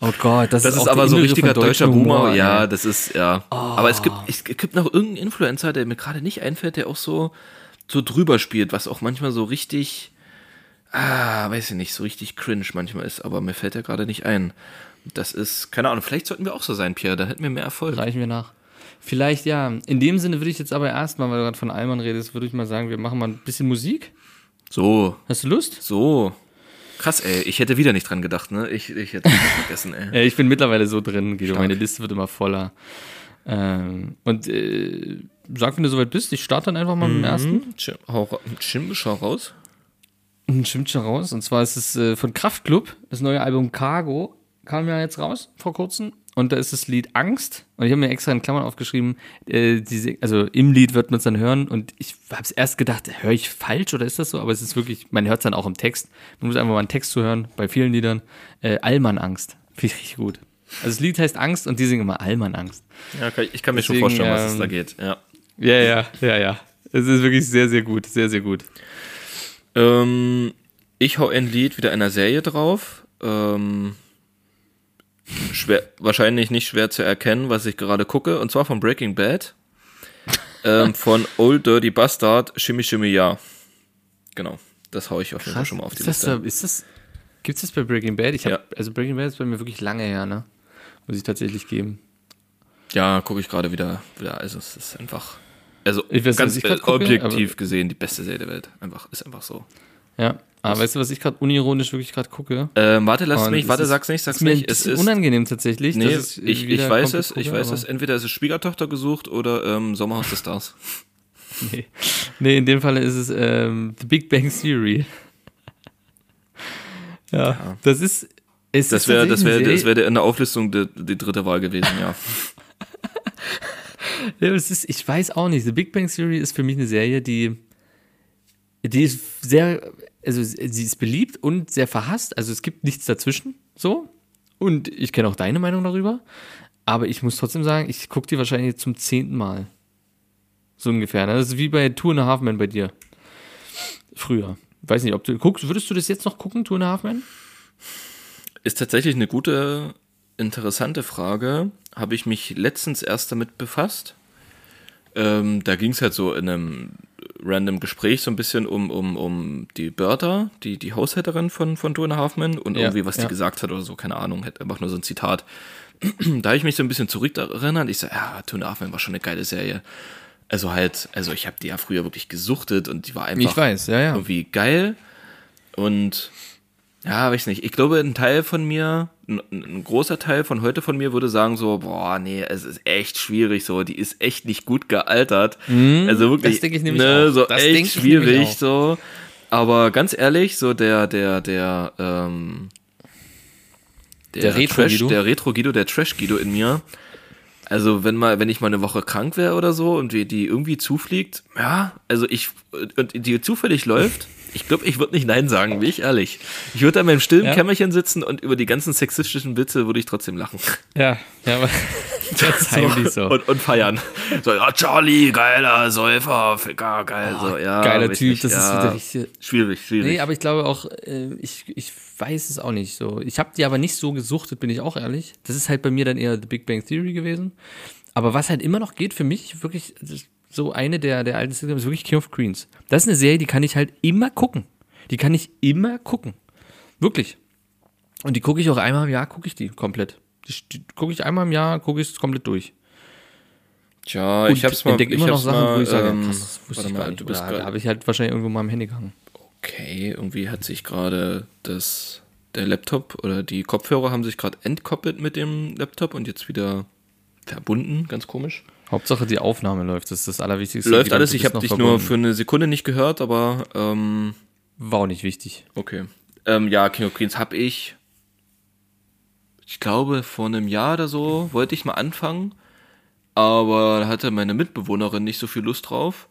Oh Gott, das, Das ist, ist aber so Inbegriff richtiger deutscher Boomer. Humor, ja, ey. das ist, ja. Aber es gibt, es gibt noch irgendeinen Influencer, der mir gerade nicht einfällt, der auch so, so drüber spielt, was auch manchmal so richtig, ah, weiß ich nicht, so richtig cringe manchmal ist, aber mir fällt er gerade nicht ein. Das ist, keine Ahnung, vielleicht sollten wir auch so sein, Pierre, da hätten wir mehr Erfolg. Reichen wir nach. Vielleicht ja. In dem Sinne würde ich jetzt aber erstmal, weil du gerade von Allmann redest, würde ich mal sagen, wir machen mal ein bisschen Musik. So, Hast du Lust? So. Krass, ey. Ich hätte wieder nicht dran gedacht, ne? Ich, ich hätte das [laughs] vergessen, ey. Ja, ich bin mittlerweile so drin, Guido. Meine Liste wird immer voller. Ähm, und äh, sag, wenn du soweit bist, ich starte dann einfach mal mit dem ersten. Chim, hau, ra- Chim, schau raus. Und Stimmt schon raus. Und zwar ist es äh, von Kraftklub, das neue Album Cargo, kam ja jetzt raus vor kurzem. Und da ist das Lied Angst. Und ich habe mir extra in Klammern aufgeschrieben, äh, diese, also im Lied wird man es dann hören. Und ich habe es erst gedacht, höre ich falsch oder ist das so? Aber es ist wirklich, man hört es dann auch im Text. Man muss einfach mal einen Text zuhören, bei vielen Liedern. Äh, Allmann Angst. Finde ich richtig gut. Also das Lied heißt Angst und die singen immer Allmann Angst. Ja, kann, ich kann mir schon Deswegen, vorstellen, was es ähm, da geht. Ja. Ja, ja, ja, ja. Es ist wirklich sehr, sehr gut. Sehr, sehr gut. Ähm, ich hau ein Lied wieder einer Serie drauf. Ähm, schwer, wahrscheinlich nicht schwer zu erkennen, was ich gerade gucke. Und zwar von Breaking Bad. ähm, von Old Dirty Bastard, Shimmy Shimmy Ja. Genau. Das hau ich auf jeden Fall schon mal auf die ist das, Liste. da- ist das, gibt's das bei Breaking Bad? Ich hab, Ja. also Breaking Bad ist bei mir wirklich lange her, ne? Muss ich tatsächlich geben. Ja, gucke ich gerade wieder, wieder. Also es ist einfach. Also Ich weiß, ganz ich äh, gucke, objektiv gesehen die beste Serie der Welt. Einfach, ist einfach so. Ja. Aber weißt du, was ich gerade unironisch wirklich gerade gucke? Ähm, warte, lass Und mich, es warte, ist- sag's nicht, sag's ist nicht. ein bisschen unangenehm tatsächlich. Nee, ich, ich weiß es, ich gucke, weiß aber- es. Entweder ist es Schwiegertochter gesucht oder ähm, Sommerhaus der Stars. [laughs] Nee. nee, in dem Fall ist es ähm, The Big Bang Theory. [laughs] ja, das ist. Es Das ist wäre, das wäre, tatsächlich das wäre in der Auflistung die, die dritte Wahl gewesen, ja. [laughs] Es ist, ich weiß auch nicht. The Big Bang Theory ist für mich eine Serie, die, die ist sehr, also sie ist beliebt und sehr verhasst. Also es gibt nichts dazwischen, so. Und ich kenne auch deine Meinung darüber. Aber ich muss trotzdem sagen, ich gucke die wahrscheinlich zum zehnten Mal. So ungefähr. Ne? Das ist wie bei Two and a Half Men bei dir. Früher. Weiß nicht, ob du guckst, würdest du das jetzt noch gucken, Two and a Half Men? Ist tatsächlich eine gute, interessante Frage. Habe ich mich letztens erst damit befasst. Ähm, da ging es halt so in einem random Gespräch so ein bisschen um, um, um die Bertha, die, die Haushälterin von, von Two Halfman und Ja, irgendwie, was ja. die gesagt hat oder so, keine Ahnung, halt einfach nur so ein Zitat. [clears throat] da habe ich mich so ein bisschen zurückerinnert. Ich so, ja, Two Halfman war schon eine geile Serie. Also halt, also ich habe die ja früher wirklich gesuchtet und die war einfach Ich weiß, ja, ja. irgendwie geil. Und ja, weiß nicht. Ich glaube, ein Teil von mir, ein, ein großer Teil von heute von mir würde sagen so, boah, nee, es ist echt schwierig so, die ist echt nicht gut gealtert. also wirklich, Mhm, das denke ich nämlich ne, auch. so Das echt schwierig so. Aber ganz ehrlich, so der, der, der, ähm, Der Trash, Retro-Guido? der Retro-Guido, der Trash-Guido in mir. Also wenn mal, wenn ich mal eine Woche krank wäre oder so und die, die irgendwie zufliegt, ja, also ich und die zufällig läuft, ich glaube, ich würde nicht Nein sagen, bin ich ehrlich. Ich würde an meinem stillen Ja. Kämmerchen sitzen und über die ganzen sexistischen Witze würde ich trotzdem lachen. Ja, ja, aber [laughs] das ist heimlich so. Und, und feiern. So, ja, Charlie, geiler Säufer, Ficker, geil, so, ja. Oh, Geiler Typ, nicht, das ist ja, wieder richtig. Schwierig, schwierig. Nee, aber ich glaube auch, äh, ich, ich weiß es auch nicht so. Ich habe die aber nicht so gesuchtet, bin ich auch ehrlich. Das ist halt bei mir dann eher The Big Bang Theory gewesen. Aber was halt immer noch geht für mich, wirklich ist so eine der, der alten Sitcoms, wirklich King of Queens. Das ist eine Serie, die kann ich halt immer gucken. Die kann ich immer gucken. Wirklich. Und die gucke ich auch einmal im Jahr, gucke ich die komplett. Die, gucke ich einmal im Jahr, gucke ich es komplett durch. Tja, Und ich hab's mal. entdecke immer noch Sachen, mal, wo ich sage, ähm, krass, das wusste ich mal, gar nicht. du bist Oder habe ich halt wahrscheinlich irgendwo mal im Handy gehangen. Okay, irgendwie hat sich gerade das der Laptop oder die Kopfhörer haben sich gerade entkoppelt mit dem Laptop und jetzt wieder verbunden, ganz komisch. Hauptsache die Aufnahme läuft, das ist das Allerwichtigste. Läuft alles, ich habe dich nur verbunden. für eine Sekunde nicht gehört, aber ähm, War auch nicht wichtig. okay. Ähm, ja, King of Queens habe ich, ich glaube vor einem Jahr oder so wollte ich mal anfangen, aber da hatte meine Mitbewohnerin nicht so viel Lust drauf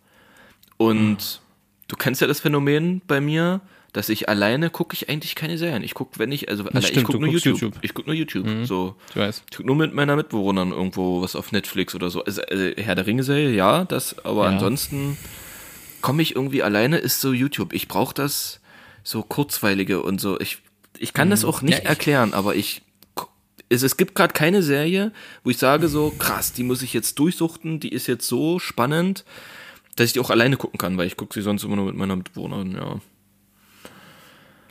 und du kennst ja das Phänomen bei mir, dass ich alleine gucke ich eigentlich keine Serien. Ich gucke, wenn ich, also ich stimmt, gucke du nur YouTube. YouTube. Ich gucke nur YouTube. So. Ich weiß. Ich guck nur mit meiner Mitbewohnerin irgendwo was auf Netflix oder so. Also, also Herr der Ringe-Serie, ja, das, aber Ja. ansonsten komme ich irgendwie alleine, ist so YouTube. Ich brauche das so kurzweilige und so. Ich, ich kann das auch nicht Mhm. Ja, ich- erklären, aber ich. Es, es gibt gerade keine Serie, wo ich sage so, krass, die muss ich jetzt durchsuchten, die ist jetzt so spannend, dass ich die auch alleine gucken kann, weil ich gucke sie sonst immer nur mit meiner Mitbewohnerin, ja.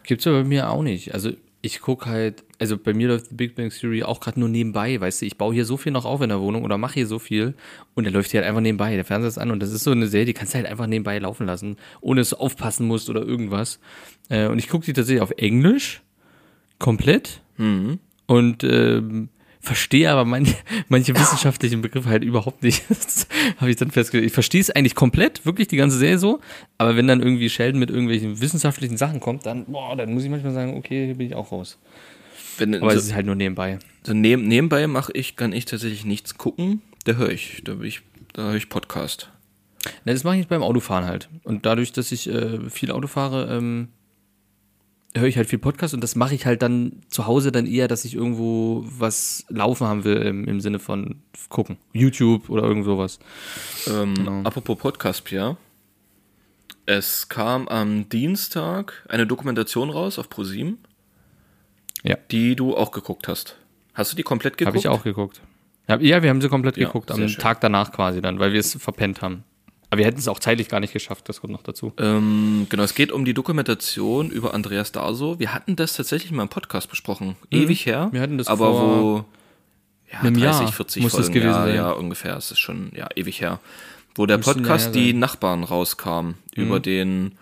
Gibt's aber bei mir auch nicht. Also ich gucke halt, also bei mir läuft Big Bang Theory auch gerade nur nebenbei, weißt du, ich baue hier so viel noch auf in der Wohnung oder mache hier so viel und der läuft hier halt einfach nebenbei, der Fernseher ist an und das ist so eine Serie, die kannst du halt einfach nebenbei laufen lassen, ohne dass du aufpassen musst oder irgendwas. Äh, und ich gucke die tatsächlich auf Englisch, komplett und ähm, verstehe aber [laughs] manche, manche wissenschaftlichen Begriffe halt überhaupt nicht. [laughs] Das habe ich dann festgestellt. Ich verstehe es eigentlich komplett, wirklich die ganze Serie so, aber wenn dann irgendwie Sheldon mit irgendwelchen wissenschaftlichen Sachen kommt, dann, boah, dann muss ich manchmal sagen, okay, hier bin ich auch raus. Wenn, Aber so, es ist halt nur nebenbei. so neben, nebenbei mache ich, kann ich tatsächlich nichts gucken. Da höre ich, da ich, da höre ich Podcast. Na, das mache ich beim Autofahren halt. Und dadurch, dass ich äh, viel Auto fahre, ähm, höre ich halt viel Podcast und das mache ich halt dann zu Hause dann eher, dass ich irgendwo was laufen haben will im, im Sinne von gucken. YouTube oder irgend sowas. Ähm, Genau. Apropos Podcast, Pierre. Es kam am Dienstag eine Dokumentation raus auf ProSieben, Ja. die du auch geguckt hast. Hast du die komplett geguckt? Habe ich auch geguckt. Ja, wir haben sie komplett Ja, geguckt, am schön. Tag danach quasi dann, weil wir es verpennt haben. Aber wir hätten es auch zeitlich gar nicht geschafft, das kommt noch dazu. Ähm, genau, es geht um die Dokumentation über Andreas Darso. Wir hatten das tatsächlich mal im Podcast besprochen. Ewig her. Mhm. Wir hatten das aber vor wo ja, einem 30, Jahr 40 muss das Folgen, gewesen ja, sein. ja, ungefähr. Es ist schon ja, ewig her. Wo der Müssen Podcast die. Mhm. Nachbarn rauskam über den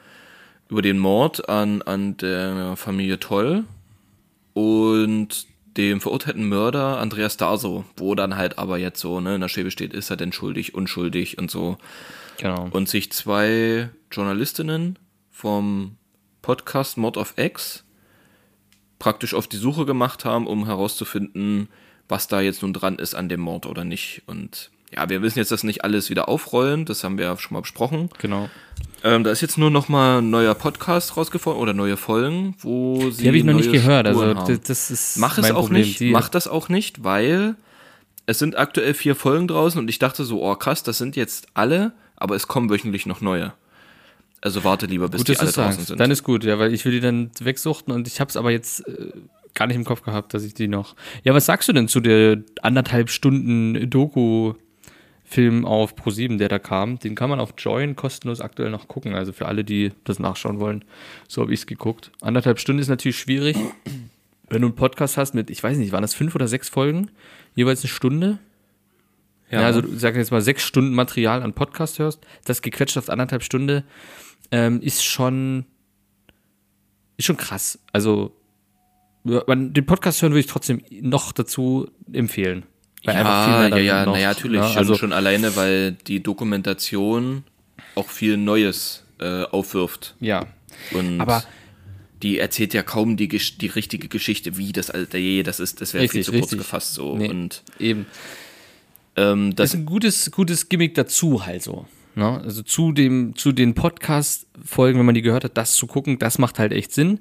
über den Mord an, an der Familie Toll und dem verurteilten Mörder Andreas Darso, wo dann halt aber jetzt so, ne, in der Schwebe steht, ist er denn schuldig, unschuldig und so Genau. und sich zwei Journalistinnen vom Podcast Mod of X praktisch auf die Suche gemacht haben, um herauszufinden, was da jetzt nun dran ist an dem Mord oder nicht. Und ja, wir wissen jetzt das nicht alles wieder aufrollen, das haben wir ja schon mal besprochen. genau. Ähm, da ist jetzt nur noch mal ein neuer Podcast rausgefunden oder neue Folgen, wo sie Die habe ich noch nicht gehört. Also haben. das, ist Mach es mein auch Problem. nicht, mach das auch nicht, weil es sind aktuell vier Folgen draußen und ich dachte so, oh krass, das sind jetzt alle, aber es kommen wöchentlich noch neue. Also warte lieber, bis Gut, die alle draußen sagst. sind. Dann ist gut, ja, weil ich will die dann wegsuchten und ich hab's aber jetzt äh, gar nicht im Kopf gehabt, dass ich die noch. Ja, was sagst du denn zu der anderthalb Stunden Doku-Film auf Pro7, der da kam? Den kann man auf Join kostenlos aktuell noch gucken. Also für alle, die das nachschauen wollen. So habe ich's geguckt. Anderthalb Stunden ist natürlich schwierig. Wenn du einen Podcast hast mit, ich weiß nicht, waren das fünf oder sechs Folgen? Jeweils eine Stunde? Ja, also du sag jetzt mal sechs Stunden Material an Podcast hörst, das gequetscht auf anderthalb Stunde, ähm, ist schon ist schon krass. Also ja, man, den Podcast hören würde ich trotzdem noch dazu empfehlen. Weil ja, ja, ja, naja, natürlich. ne? Schon, Also schon alleine, weil die Dokumentation auch viel Neues äh, aufwirft. ja, Und aber die erzählt ja kaum die, die richtige Geschichte, wie das alte das ist, das wäre viel zu kurz richtig. gefasst so. Nee. Und eben ähm, das das ist ein gutes gutes Gimmick dazu halt so. Ne? Also zu dem zu den Podcast Folgen, wenn man die gehört hat, das zu gucken, das macht halt echt Sinn.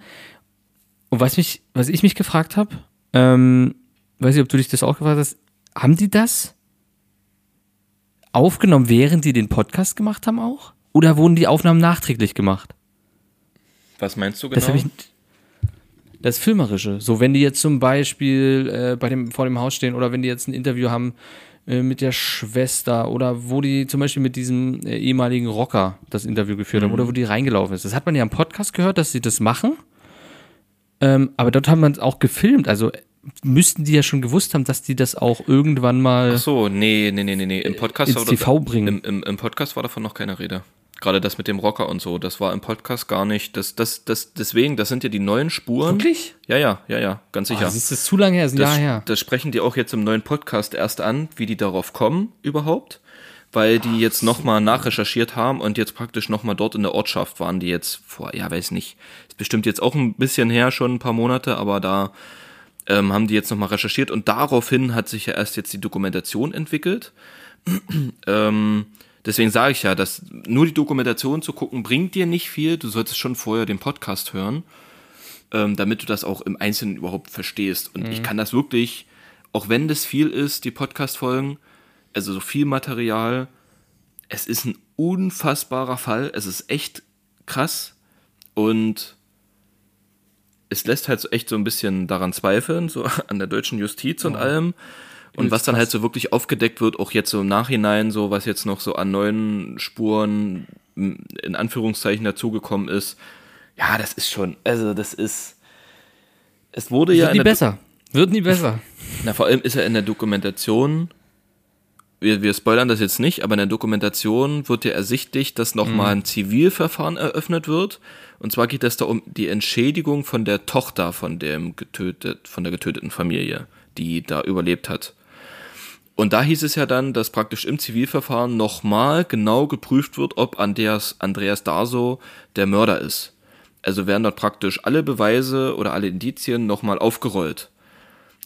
Und was mich was ich mich gefragt habe, ähm, weiß ich, ob du dich das auch gefragt hast, haben die das aufgenommen, während die den Podcast gemacht haben auch? Oder wurden die Aufnahmen nachträglich gemacht? was meinst du Das genau? habe ich. Das Filmerische. So, wenn die jetzt zum Beispiel äh, bei dem, vor dem Haus stehen oder wenn die jetzt ein Interview haben äh, mit der Schwester oder wo die zum Beispiel mit diesem äh, ehemaligen Rocker das Interview geführt haben oder wo die reingelaufen ist. Das hat man ja im Podcast gehört, dass sie das machen. Ähm, aber dort haben wir es auch gefilmt. Also äh, müssten die ja schon gewusst haben, dass die das auch irgendwann mal. Ach so, nee, nee, nee, nee, nee. Im Podcast ins TV bringen. Im, im, Im Podcast war davon noch keine Rede. Gerade das mit dem Rocker und so, das war im Podcast gar nicht. Das, das, das, deswegen, das sind ja die neuen Spuren. Wirklich? Ja, ja, ja, ja, ganz Oh, sicher. das ist das zu lange her, ist ein das, Jahr her. das sprechen die auch jetzt im neuen Podcast erst an, wie die darauf kommen überhaupt. Weil die jetzt nochmal nachrecherchiert haben und jetzt praktisch nochmal dort in der Ortschaft waren, die jetzt vor, ja, weiß nicht, ist bestimmt jetzt auch ein bisschen her, schon ein paar Monate, aber da ähm, haben die jetzt nochmal recherchiert und daraufhin hat sich ja erst jetzt die Dokumentation entwickelt. [clears throat] ähm, deswegen sage ich ja, dass nur die Dokumentation zu gucken bringt dir nicht viel. Du solltest schon vorher den Podcast hören, ähm, damit du das auch im Einzelnen überhaupt verstehst. Und ich kann das wirklich, auch wenn das viel ist, die Podcast-Folgen, also so viel Material, es ist ein unfassbarer Fall. Es ist echt krass und es lässt halt so echt so ein bisschen daran zweifeln, so [laughs] an der deutschen Justiz und allem. Und was dann halt so wirklich aufgedeckt wird, auch jetzt so im Nachhinein, so was jetzt noch so an neuen Spuren in Anführungszeichen dazugekommen ist, ja, das ist schon, also das ist, es wurde ja Wird nie besser. Wird nie besser. [laughs] na, vor allem ist er in der Dokumentation, wir, wir spoilern das jetzt nicht, aber in der Dokumentation wird ja ersichtlich, dass nochmal ein Zivilverfahren eröffnet wird. Und zwar geht es da um die Entschädigung von der Tochter von dem getötet, von der getöteten Familie, die da überlebt hat. Und da hieß es ja dann, dass praktisch im Zivilverfahren nochmal genau geprüft wird, ob Andreas, Andreas Darso der Mörder ist. Also werden dort praktisch alle Beweise oder alle Indizien nochmal aufgerollt.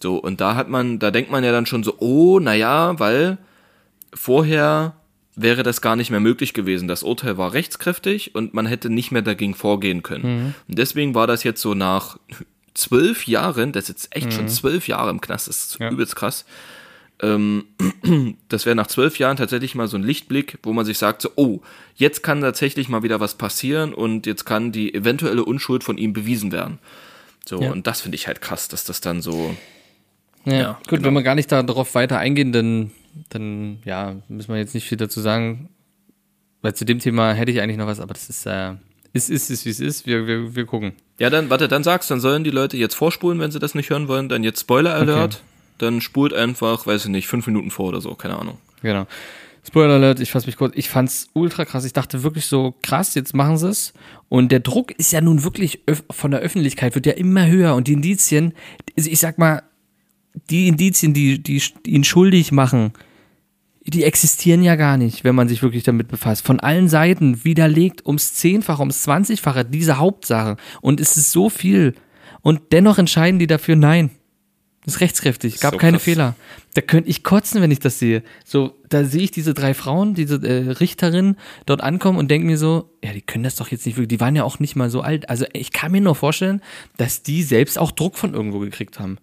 So, und da hat man, da denkt man ja dann schon so, oh, naja, weil vorher wäre das gar nicht mehr möglich gewesen. Das Urteil war rechtskräftig und man hätte nicht mehr dagegen vorgehen können. Und deswegen war das jetzt so nach zwölf Jahren, das ist jetzt echt schon zwölf Jahre im Knast, das ist Ja. übelst krass. Ähm, [clears throat] das wäre nach zwölf Jahren tatsächlich mal so ein Lichtblick, wo man sich sagt, so, oh, jetzt kann tatsächlich mal wieder was passieren und jetzt kann die eventuelle Unschuld von ihm bewiesen werden. So, Ja. und das finde ich halt krass, dass das dann so, Ja, Ja, gut, genau. wenn wir gar nicht darauf weiter eingehen, dann, dann ja, müssen wir jetzt nicht viel dazu sagen. Weil zu dem Thema hätte ich eigentlich noch was, aber das ist, äh, ist, ist, ist wie es ist. Wir, wir, wir gucken. Ja, dann, warte, dann sagst, dann sollen die Leute jetzt vorspulen, wenn sie das nicht hören wollen. Dann jetzt Spoiler Alert. Dann spult einfach, weiß ich nicht, fünf Minuten vor oder so, keine Ahnung. Genau. Spoiler Alert, ich fasse mich kurz. Ich fand's ultra krass. Ich dachte wirklich so, krass, jetzt machen sie es. Und der Druck ist ja nun wirklich von der Öffentlichkeit wird ja immer höher. Und die Indizien, ich sag mal, die Indizien, die, die ihn schuldig machen, die existieren ja gar nicht, wenn man sich wirklich damit befasst. Von allen Seiten widerlegt ums Zehnfache, ums Zwanzigfache diese Hauptsache. Und es ist so viel. Und dennoch entscheiden die dafür, nein. Das ist rechtskräftig, gab so keine krass. Fehler. Da könnte ich kotzen, wenn ich das sehe. So, da sehe ich diese drei Frauen, diese äh, Richterin dort ankommen und denke mir so, ja, die können das doch jetzt nicht wirklich, die waren ja auch nicht mal so alt. Also ich kann mir nur vorstellen, dass die selbst auch Druck von irgendwo gekriegt haben.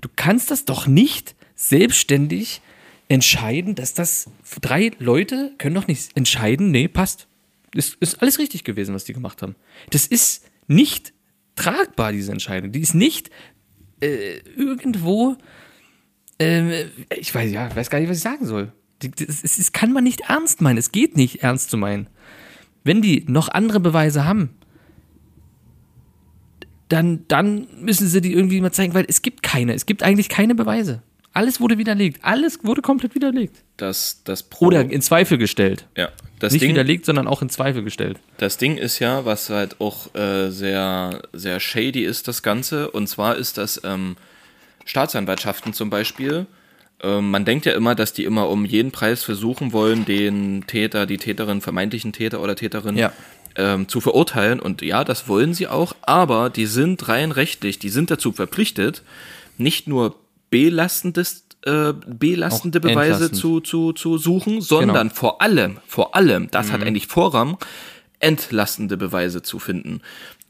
Du kannst das doch nicht selbstständig entscheiden, dass das drei Leute können doch nicht entscheiden, nee, passt. Ist, ist alles richtig gewesen, was die gemacht haben. Das ist nicht tragbar, diese Entscheidung. Die ist nicht äh, irgendwo, äh, ich weiß ja, weiß gar nicht, was ich sagen soll. Das, das, das kann man nicht ernst meinen. Es geht nicht ernst zu meinen. Wenn die noch andere Beweise haben, dann, dann müssen sie die irgendwie mal zeigen, weil es gibt keine. Es gibt eigentlich keine Beweise. Alles wurde widerlegt. Alles wurde komplett widerlegt. Das, das Pro Oder in Zweifel gestellt. ja, das Nicht Ding, widerlegt, sondern auch in Zweifel gestellt. Das Ding ist ja, was halt auch äh, sehr, sehr shady ist, das Ganze. Und zwar ist das ähm, Staatsanwaltschaften zum Beispiel. Ähm, man denkt ja immer, dass die immer um jeden Preis versuchen wollen, den Täter, die Täterin, vermeintlichen Täter oder Täterin Ja. ähm, zu verurteilen. Und ja, das wollen sie auch. Aber die sind rein rechtlich, die sind dazu verpflichtet, nicht nur belastendes äh, belastende Auch Beweise zu, zu, zu suchen, sondern Genau. vor allem, vor allem, das Mhm. hat eigentlich Vorrang, entlastende Beweise zu finden.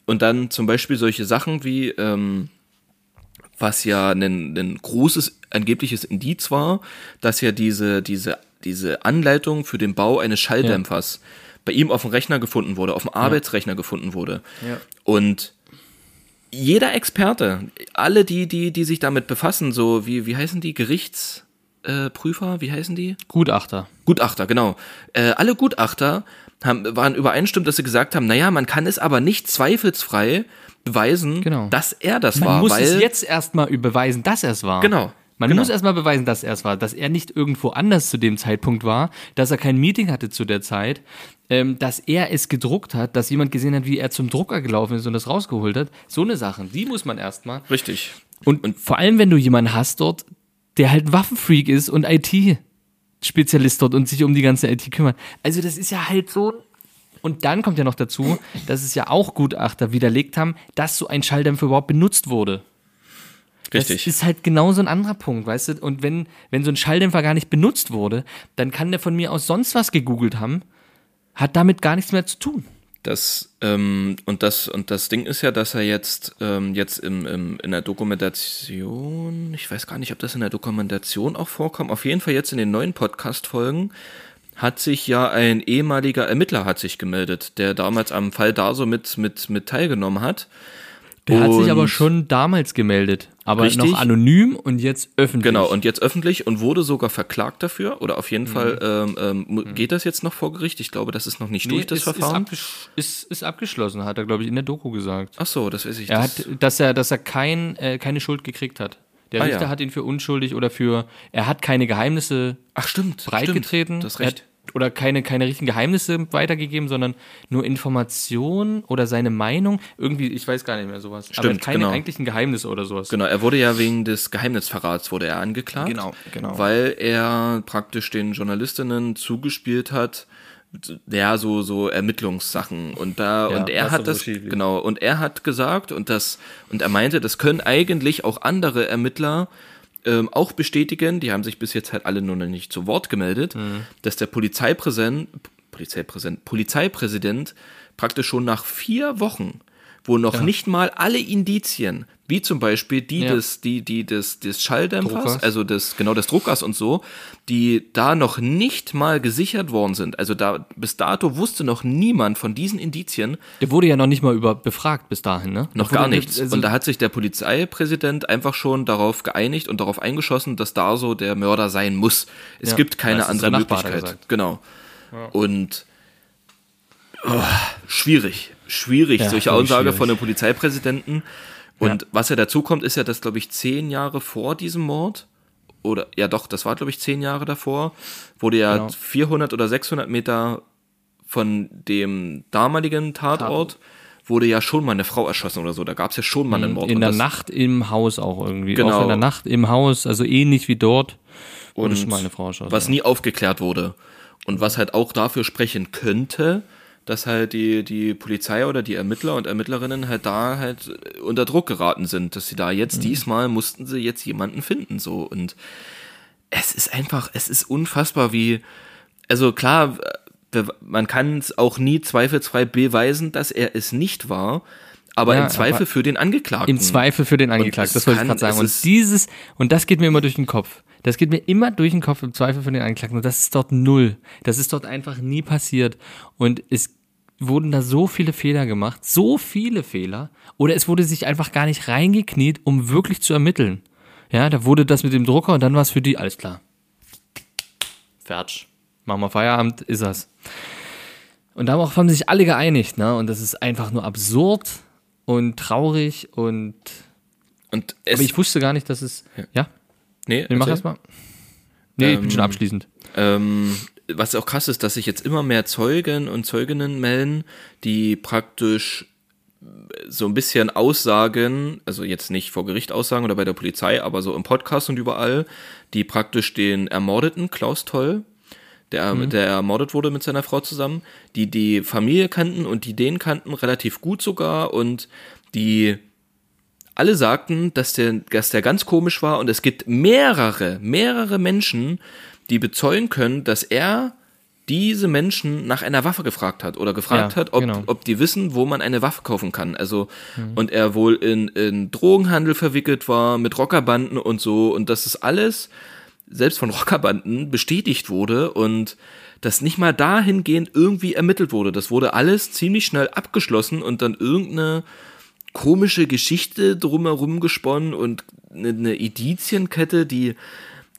Und dann zum Beispiel solche Sachen wie, ähm, was ja ein, ein großes angebliches Indiz war, dass ja diese, diese, diese Anleitung für den Bau eines Schalldämpfers bei ihm auf dem Rechner gefunden wurde, auf dem Arbeitsrechner gefunden wurde. Ja. Und jeder Experte, alle die, die, die sich damit befassen, so wie, wie heißen die, Gerichtsprüfer, äh, wie heißen die? Gutachter. Gutachter, genau. Äh, alle Gutachter haben, waren übereinstimmend, dass sie gesagt haben, naja, man kann es aber nicht zweifelsfrei beweisen, Genau. dass er das Man war, muss weil es jetzt erstmal beweisen, dass er es war. Genau, Man genau. muss erstmal beweisen, dass er es war, dass er nicht irgendwo anders zu dem Zeitpunkt war, dass er kein Meeting hatte zu der Zeit, ähm, dass er es gedruckt hat, dass jemand gesehen hat, wie er zum Drucker gelaufen ist und das rausgeholt hat. So eine Sachen, die muss man erstmal. richtig. Und, vor allem, wenn du jemanden hast dort, der halt Waffenfreak ist und IT-Spezialist dort und sich um die ganze IT kümmert. Also das ist ja halt so. Und dann kommt ja noch dazu, dass es ja auch Gutachter widerlegt haben, dass so ein Schalldämpfer überhaupt benutzt wurde. Richtig. Das ist halt genau so ein anderer Punkt, weißt du? Und wenn, wenn so ein Schalldämpfer gar nicht benutzt wurde, dann kann der von mir aus sonst was gegoogelt haben, hat damit gar nichts mehr zu tun. Das, ähm, und das, und das Ding ist ja, dass er jetzt, ähm, jetzt im, im, in der Dokumentation, ich weiß gar nicht, ob das in der Dokumentation auch vorkommt, auf jeden Fall jetzt in den neuen Podcast-Folgen hat sich ja ein ehemaliger Ermittler hat sich gemeldet, der damals am Fall da so mit, mit, mit teilgenommen hat. Der hat sich aber Und- schon damals gemeldet, aber Richtig. noch anonym und jetzt öffentlich. Genau, und jetzt öffentlich und wurde sogar verklagt dafür. Oder auf Mhm. jeden Fall ähm, ähm, mu- geht das jetzt noch vor Gericht. Ich glaube, das ist noch nicht durch, das ist, Verfahren. Ist, abgesch ist, ist abgeschlossen, hat er, glaube ich, in der Doku gesagt. Ach so, das weiß ich Er das- hat, dass er, dass er kein, äh, keine Schuld gekriegt hat. Der Ah, Richter ja. hat ihn für unschuldig oder für, er hat keine Geheimnisse Ach stimmt, breitgetreten. stimmt, das recht. Oder keine, keine richtigen Geheimnisse weitergegeben, sondern nur Informationen oder seine Meinung. Irgendwie, ich weiß gar nicht mehr sowas. aber Stimmt, keine genau. eigentlichen Geheimnisse oder sowas. Genau, er wurde ja wegen des Geheimnisverrats wurde er angeklagt. Genau, genau. Weil er praktisch den Journalistinnen zugespielt hat, ja, so, so Ermittlungssachen. Und da, Ja, und er hat das, genau, und er hat gesagt, und das, und er meinte, das können eigentlich auch andere Ermittler ähm, auch bestätigen, die haben sich bis jetzt halt alle nur noch nicht zu Wort gemeldet, Mhm. dass der Polizeipräsident, Polizeipräsident, Polizeipräsident praktisch schon nach vier Wochen, wo noch nicht mal alle Indizien, wie zum Beispiel die Ja. des, die, die des, des Schalldämpfers, Druckers. also des, genau des Druckers und so, die da noch nicht mal gesichert worden sind. Also da, bis dato wusste noch niemand von diesen Indizien Der wurde ja noch nicht mal über befragt bis dahin, ne? noch Da gar nichts. Also, und da hat sich der Polizeipräsident einfach schon darauf geeinigt und darauf eingeschossen, dass Darso der Mörder sein muss. Es Ja, gibt keine andere er Möglichkeit. Genau. Und oh, schwierig, schwierig, Ja, solche Aussage schwierig. von einem Polizeipräsidenten. Und Ja. was ja dazu kommt, ist ja, dass, glaube ich, zehn Jahre vor diesem Mord, oder ja doch, das war, glaube ich, zehn Jahre davor, wurde ja Genau. 400 oder 600 Meter von dem damaligen Tatort, wurde ja schon mal eine Frau erschossen oder so. Da gab es ja schon mal einen Mord. In der Nacht im Haus auch irgendwie. Genau. Auch in der Nacht im Haus, also ähnlich wie dort. Wurde und schon mal eine Frau erschossen, was ja. nie aufgeklärt wurde. Und was halt auch dafür sprechen könnte, dass halt die, die Polizei oder die Ermittler und Ermittlerinnen halt da halt unter Druck geraten sind, dass sie da jetzt Mhm. diesmal mussten sie jetzt jemanden finden, so. Und es ist einfach, es ist unfassbar, wie, also klar, wir- man kann es auch nie zweifelsfrei beweisen, dass er es nicht war, aber Ja, im Zweifel aber für den Angeklagten. Im Zweifel für den Angeklagten, das wollte ich gerade sagen. Und dieses, und das geht mir immer durch den Kopf. Das geht mir immer durch den Kopf im Zweifel für den Angeklagten. Und das ist dort null. Das ist dort einfach nie passiert. Und es wurden da so viele Fehler gemacht, so viele Fehler. Oder es wurde sich einfach gar nicht reingekniet, um wirklich zu ermitteln. Ja, da wurde das mit dem Drucker und dann war es für die, alles klar. Fertig. Machen wir Feierabend, ist das. Und darauf haben sich alle geeinigt, ne? Und das ist einfach nur absurd und traurig und. Und es, Aber ich wusste gar nicht, dass es. Ja, nee, nee, mach erzähl. erst mal. Nee, ich bin Ähm, schon abschließend. Ähm, was auch krass ist, dass sich jetzt immer mehr Zeugen und Zeuginnen melden, die praktisch so ein bisschen aussagen, also jetzt nicht vor Gericht aussagen oder bei der Polizei, aber so im Podcast und überall, die praktisch den Ermordeten, Klaus Toll, der, der ermordet wurde mit seiner Frau zusammen, die die Familie kannten und die den kannten relativ gut sogar und die alle sagten, dass der, dass der ganz komisch war und es gibt mehrere, mehrere Menschen, die bezeugen können, dass er diese Menschen nach einer Waffe gefragt hat oder gefragt Ja, hat, ob, genau. ob die wissen, wo man eine Waffe kaufen kann. Also, und er wohl in, in Drogenhandel verwickelt war, mit Rockerbanden und so. Und das ist alles, selbst von Rockerbanden, bestätigt wurde und dass nicht mal dahingehend irgendwie ermittelt wurde. Das wurde alles ziemlich schnell abgeschlossen und dann irgendeine komische Geschichte drumherum gesponnen und eine, Indizienkette, die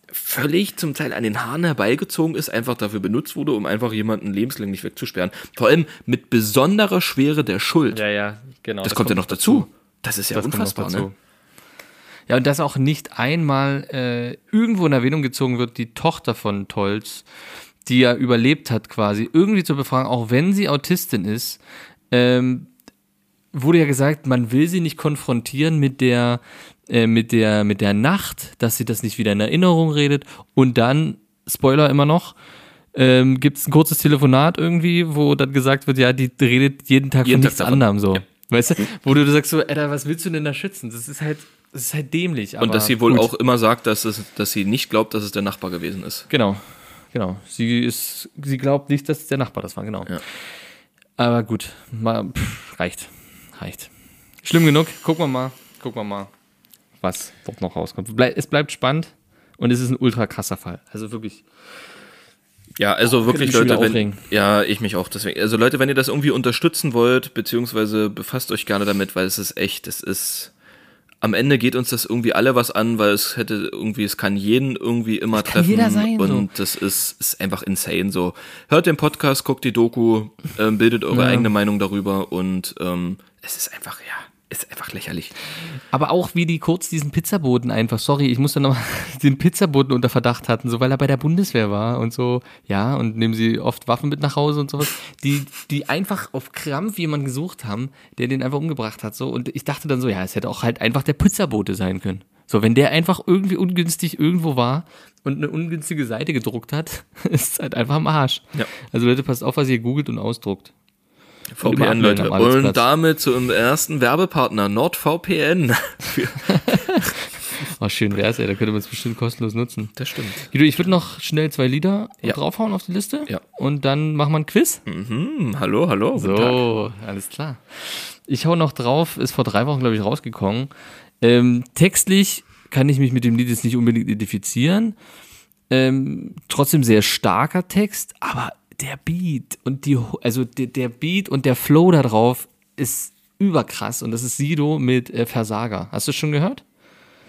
völlig zum Teil an den Haaren herbeigezogen ist, einfach dafür benutzt wurde, um einfach jemanden lebenslänglich wegzusperren. Vor allem mit besonderer Schwere der Schuld. ja, genau. das, kommt ja noch dazu. Das ist ja Das kommt unfassbar, dazu. ne? Ja, und dass auch nicht einmal äh, irgendwo in Erwähnung gezogen wird, die Tochter von Tolz, die ja überlebt hat quasi, irgendwie zu befragen, auch wenn sie Autistin ist, ähm, wurde ja gesagt, man will sie nicht konfrontieren mit der, äh, mit der, mit der Nacht, dass sie das nicht wieder in Erinnerung redet und dann, Spoiler immer noch, ähm, gibt es ein kurzes Telefonat irgendwie, wo dann gesagt wird, ja, die redet jeden Tag Jeden von Tag nichts davon. anderem so. Ja. Weißt du, wo du sagst so, Alter, was willst du denn da schützen? Das ist halt, das ist halt dämlich. Und dass sie wohl gut. auch immer sagt, dass, es, dass sie nicht glaubt, dass es der Nachbar gewesen ist. Genau, genau. Sie ist, sie glaubt nicht, dass der Nachbar das war, genau. Ja. Aber gut, mal, pff, reicht, reicht. Schlimm genug. Gucken wir mal, gucken wir mal, was dort noch rauskommt. Es bleibt spannend und es ist ein ultra krasser Fall. Also wirklich. Ja, also wirklich, mich schon Leute, wenn, ja, ich mich auch deswegen. Also Leute, wenn ihr das irgendwie unterstützen wollt, beziehungsweise befasst euch gerne damit, weil es ist echt, es ist, am Ende geht uns das irgendwie alle was an, weil es hätte irgendwie, es kann jeden irgendwie immer kann treffen jeder sein, und das ist, ist einfach insane so. Hört den Podcast, guckt die Doku, ähm, bildet eure Ja. eigene Meinung darüber und ähm, es ist einfach, ja, ist einfach lächerlich. Aber auch wie die kurz diesen Pizzaboten einfach, sorry, ich muss da nochmal [laughs] den Pizzaboten unter Verdacht hatten, so weil er bei der Bundeswehr war und so, ja, und nehmen sie oft Waffen mit nach Hause und sowas, die, die einfach auf Krampf jemanden gesucht haben, der den einfach umgebracht hat, so. Und ich dachte dann so, ja, es hätte auch halt einfach der Pizzabote sein können. So, wenn der einfach irgendwie ungünstig irgendwo war und eine ungünstige Seite gedruckt hat, [laughs] ist es halt einfach am Arsch. Ja. Also Leute, passt auf, was ihr googelt und ausdruckt. VPN, Leute. Und damit zum ersten Werbepartner, NordVPN. [laughs] Oh, schön wär's, ey, da könnte man es bestimmt kostenlos nutzen. Das stimmt. Guido, ich würde noch schnell zwei Lieder Ja. draufhauen auf die Liste. Ja. Und dann machen wir ein Quiz. Hm, hallo, hallo. guten Tag. So, alles klar. Ich hau noch drauf, ist vor drei Wochen, glaube ich, rausgekommen. Ähm, textlich kann ich mich mit dem Lied jetzt nicht unbedingt identifizieren. Ähm, trotzdem sehr starker Text, aber der Beat und die, also der, der Beat und der Flow da drauf ist überkrass. Und das ist Sido mit äh, Versager. Hast du es schon gehört?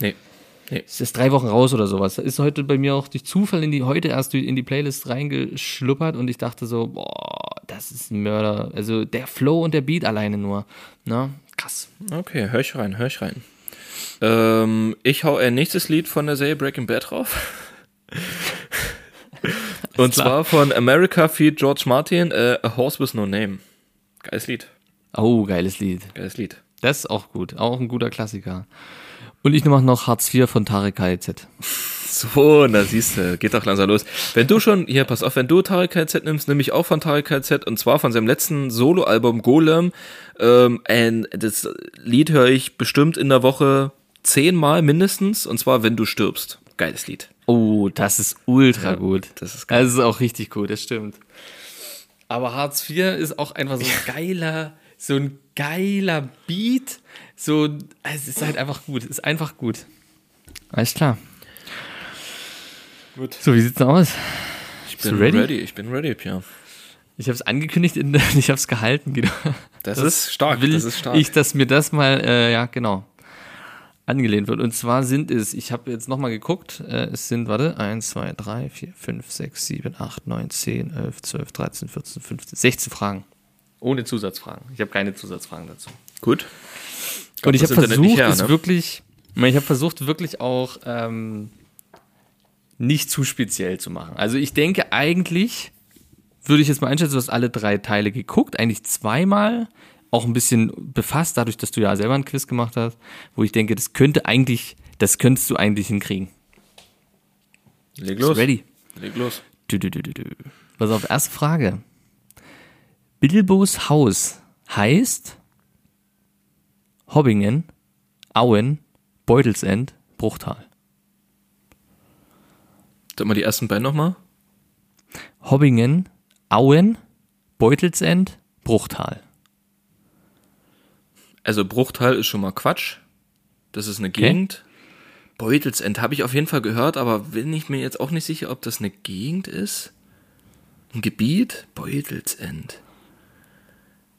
Nee. Nee. Es ist drei Wochen raus oder sowas. Ist heute bei mir auch durch Zufall in die, heute erst in die Playlist reingeschluppert und ich dachte so, boah, das ist ein Mörder. Also der Flow und der Beat alleine nur. Ne? Krass. Okay, hör ich rein, hör ich rein. Ähm, ich hau ein nächstes Lied von der Serie Breaking Bad drauf. Und klar. zwar von America Feed George Martin, äh, A Horse with No Name. Geiles Lied, Oh, geiles Lied. geiles Lied. Das ist auch gut. Auch ein guter Klassiker. Und ich mache noch Hartz IV von Tarek KZ. So, na siehst du, geht doch langsam los. Wenn du schon, hier, pass auf, wenn du Tarek KZ nimmst, nimm ich auch von Tarek KZ und zwar von seinem letzten Soloalbum Golem. Ähm, ein, das Lied höre ich bestimmt in der Woche zehnmal mindestens und zwar Wenn du stirbst. Geiles Lied. Oh, das ist ultra gut. das ist geil. Das ist auch richtig gut, das stimmt. Aber Hartz IV ist auch einfach so ein geiler, so ein geiler Beat. So, es ist halt einfach gut. Es ist einfach gut. Alles klar. Gut. So, wie sieht's denn aus? Ich bin ready? ready? Ich bin ready, Pia. Ich habe es angekündigt, in, [laughs] ich habe es gehalten. Genau. Das, ist stark. Will das ist stark. ich, dass mir das mal, äh, ja, genau, angelehnt wird. Und zwar sind es, ich habe jetzt nochmal geguckt, äh, es sind, warte, 1, 2, 3, 4, 5, 6, 7, 8, 9, 10, 11, 12, 13, 14, 15, 16 Fragen. Ohne Zusatzfragen. Ich habe keine Zusatzfragen dazu. Gut. Und ich habe versucht, her, es ne? wirklich, ich meine, ich habe versucht, wirklich auch ähm, nicht zu speziell zu machen. Also ich denke eigentlich, würde ich jetzt mal einschätzen, du hast alle drei Teile geguckt, eigentlich zweimal, auch ein bisschen befasst, dadurch, dass du ja selber ein Quiz gemacht hast, wo ich denke, das könnte eigentlich, das könntest du eigentlich hinkriegen. Leg los. ready? Leg los. Du, du, du, du, du. Pass auf, erste Frage. Bilbos Haus heißt Hobbingen, Auen, Beutelsend, Bruchtal. Sag mal die ersten beiden nochmal. Hobbingen, Auen, Beutelsend, Bruchtal. Also Bruchtal ist schon mal Quatsch. Das ist eine Gegend. Beutelsend habe ich auf jeden Fall gehört, aber bin ich mir jetzt auch nicht sicher, ob das eine Gegend ist. Ein Gebiet? Beutelsend.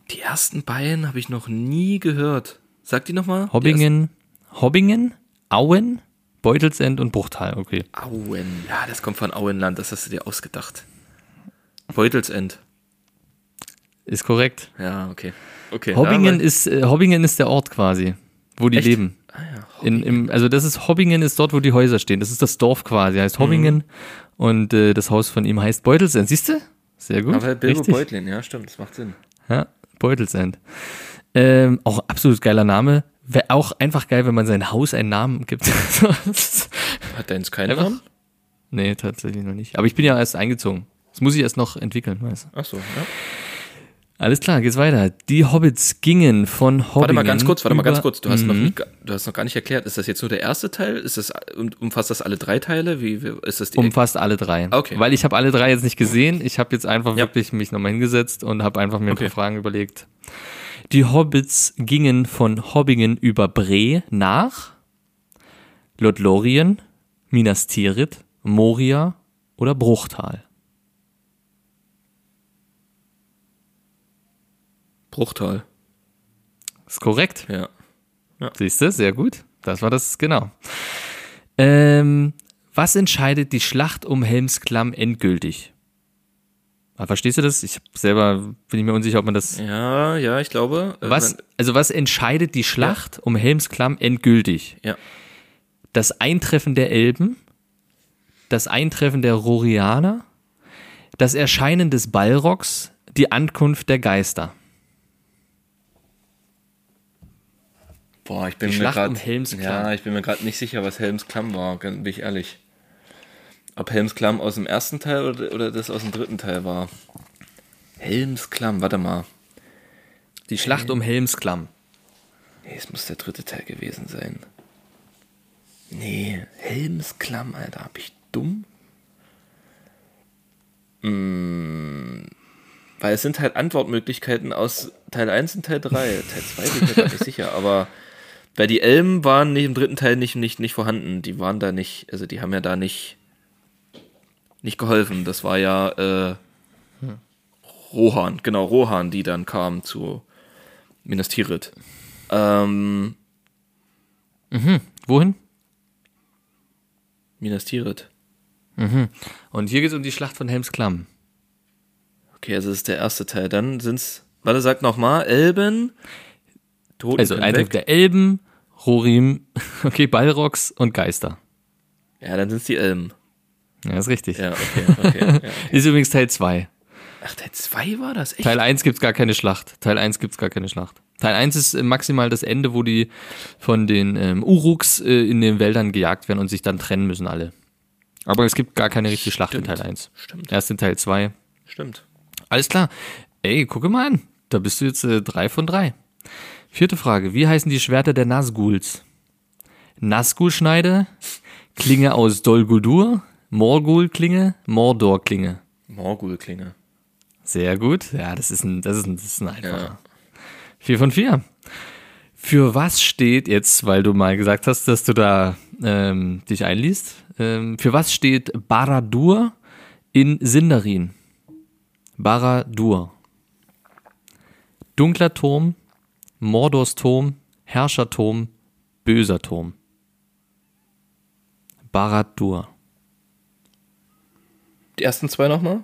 Die ersten beiden habe ich noch nie gehört. Sag die nochmal? Hobbingen, Hobbingen, Auen, Beutelsend und Bruchtal. Okay. Auen. Ja, das kommt von Auenland, das hast du dir ausgedacht. Beutelsend. Ist korrekt. Ja, okay. okay Hobbingen ist, äh, Hobbingen ist der Ort quasi, wo die Echt? leben. Ah ja, In, im, also das ist Hobbingen ist dort, wo die Häuser stehen. Das ist das Dorf quasi, heißt Hobbingen und äh, das Haus von ihm heißt Beutelsend. Siehst du? Sehr gut. aber Bilbo Richtig. Beutlin, ja, stimmt, das macht Sinn. Ja, Beutelsend. Ähm, auch absolut geiler Name. Wäre auch einfach geil, wenn man sein Haus einen Namen gibt. [laughs] Hat deins keinen Einfach? Namen? nee, tatsächlich noch nicht. Aber ich bin ja erst eingezogen. Das muss ich erst noch entwickeln, weißt du. Ach so, ja. Alles klar, geht's weiter. Die Hobbits gingen von Hobbingen. Warte mal ganz kurz, warte mal ganz über- kurz. Du hast, noch Mhm. nicht, ge- du hast noch gar nicht erklärt, ist das jetzt nur der erste Teil? Ist das, um- umfasst das alle drei Teile? Wie, wie ist das die Umfasst alle drei. Okay. Weil ich habe alle drei jetzt nicht gesehen. Ich habe jetzt einfach Ja. wirklich mich nochmal hingesetzt und habe einfach mir ein Okay. paar Fragen überlegt. Die Hobbits gingen von Hobbingen über Bre nach Lothlorien, Minas Tirith, Moria oder Bruchtal. Bruchtal? Ist korrekt. Ja. Siehst du, sehr gut. Das war das, genau. Ähm, was entscheidet die Schlacht um Helmsklamm endgültig? Ah, Verstehst du das? Ich selber bin ich mir unsicher, ob man das. Ja, ja, ich glaube. äh, Was, also was entscheidet die Schlacht um Helmsklamm endgültig? Ja. Das Eintreffen der Elben, das Eintreffen der Rorianer, das Erscheinen des Balrogs, die Ankunft der Geister. Boah, ich bin Die mir grad, um Helmsklamm. Ja, ich bin mir gerade nicht sicher, was Helmsklamm war, ganz- bin ich ehrlich. Ob Helmsklamm aus dem ersten Teil oder, oder das aus dem dritten Teil war. Helmsklamm, warte mal. Die Schlacht um Helmsklamm. Nee, es muss der dritte Teil gewesen sein. Nee, Helmsklamm, Alter, hab ich dumm? Mm, weil es sind halt Antwortmöglichkeiten aus Teil 1 und Teil 3. Teil 2 bin ich mir grad nicht sicher, aber weil die Elben waren nicht im dritten Teil nicht, nicht, nicht vorhanden. Die waren da nicht, also die haben ja da nicht, nicht geholfen. Das war ja äh, Rohan, genau, Rohan, die dann kam zu Minas Tirith. Ähm, Wohin? Minas Tirith. Und hier geht es um die Schlacht von Helmsklamm. Okay, also das ist der erste Teil. Dann sind's, warte, sag nochmal, Elben, Toten Also Eindruck der Elben, Rorim, [laughs] okay, Balrogs und Geister. Ja, dann sind's die Elben. Ja, ist richtig. Ja, okay, [laughs] okay. ja, okay. Ist übrigens Teil 2. Ach, Teil 2 war das? Echt? Teil 1 gibt's gar keine Schlacht. Teil 1 gibt's gar keine Schlacht. Teil 1 ist äh, maximal das Ende, wo die von den ähm, Uruks äh, in den Wäldern gejagt werden und sich dann trennen müssen alle. Aber es gibt gar keine richtige Schlacht Stimmt. in Teil 1. Stimmt, Erst in Teil 2. stimmt. Alles klar. Ey, gucke mal an. Da bist du jetzt äh, drei von drei. Vierte Frage. Wie heißen die Schwerter der Nazguls? Nazgul-Schneide, Klinge aus Dol Guldur, Morgul-Klinge, Mordor-Klinge. Morgul-Klinge. Sehr gut. Ja, das ist ein, das ist ein, das ist ein einfacher. Ja. Vier von vier. Für was steht jetzt, weil du mal gesagt hast, dass du da ähm, dich einliest, ähm, für was steht Baradur in Sindarin? Baradur. Dunkler Turm, Mordors Turm, Herrscherturm, böser Turm. Baradur. Die ersten zwei nochmal?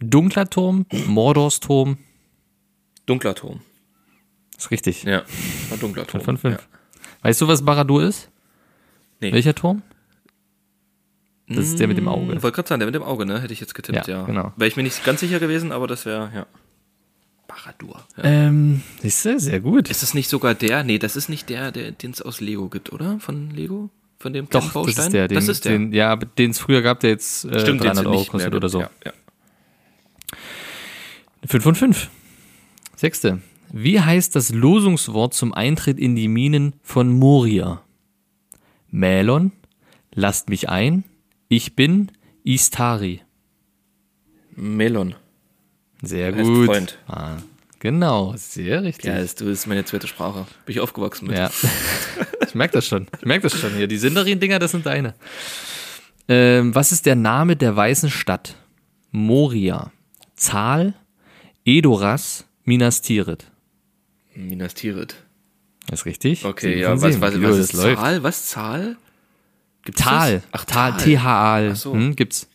Dunkler Turm, Mordors Turm. Dunkler Turm. Ist richtig. Ja, war dunkler Turm. Von fünf. Weißt du, was Baradur ist? Nee. Welcher Turm? Das ist der mit dem Ja. Auge. Wollte gerade sagen, der mit dem Auge, ne? Hätte ich jetzt getippt, Ja, ja. genau. Wäre ich mir nicht ganz sicher gewesen, aber das wäre, ja. Baradur. Ja. Ähm, siehst du, sehr gut. Ist das nicht sogar der? Nee, das ist nicht der, der den es aus Lego gibt, oder? Von Lego? Von dem Doch, kleinen das Baustein? ist der. Den, das ist der. Den, ja, aber den es früher gab, der jetzt äh, Stimmt, den 300 es Euro nicht kostet mehr oder so. Ja, ja. 5 von 5. Sechste. Wie heißt das Losungswort zum Eintritt in die Minen von Moria? Mälon, lasst mich ein, ich bin Istari. Melon. Sehr gut. Freund. Ah, genau, sehr richtig. Ja, du das ist meine zweite Sprache. Bin ich aufgewachsen mit. Ja. [laughs] ich merke das schon. Ich merke das schon hier. Die Sindarin-Dinger, das sind deine. Ähm, was ist der Name der weißen Stadt? Moria. Zahl, Edoras, Minas Tirith. Minas Tirith. Das ist richtig. Okay, Sieben ja, was, was, was das ist läuft. Zahl? Was Zahl? Gibt's Tal. Das? Ach, Tal. T-H-A-L. So. Hm, gibt's.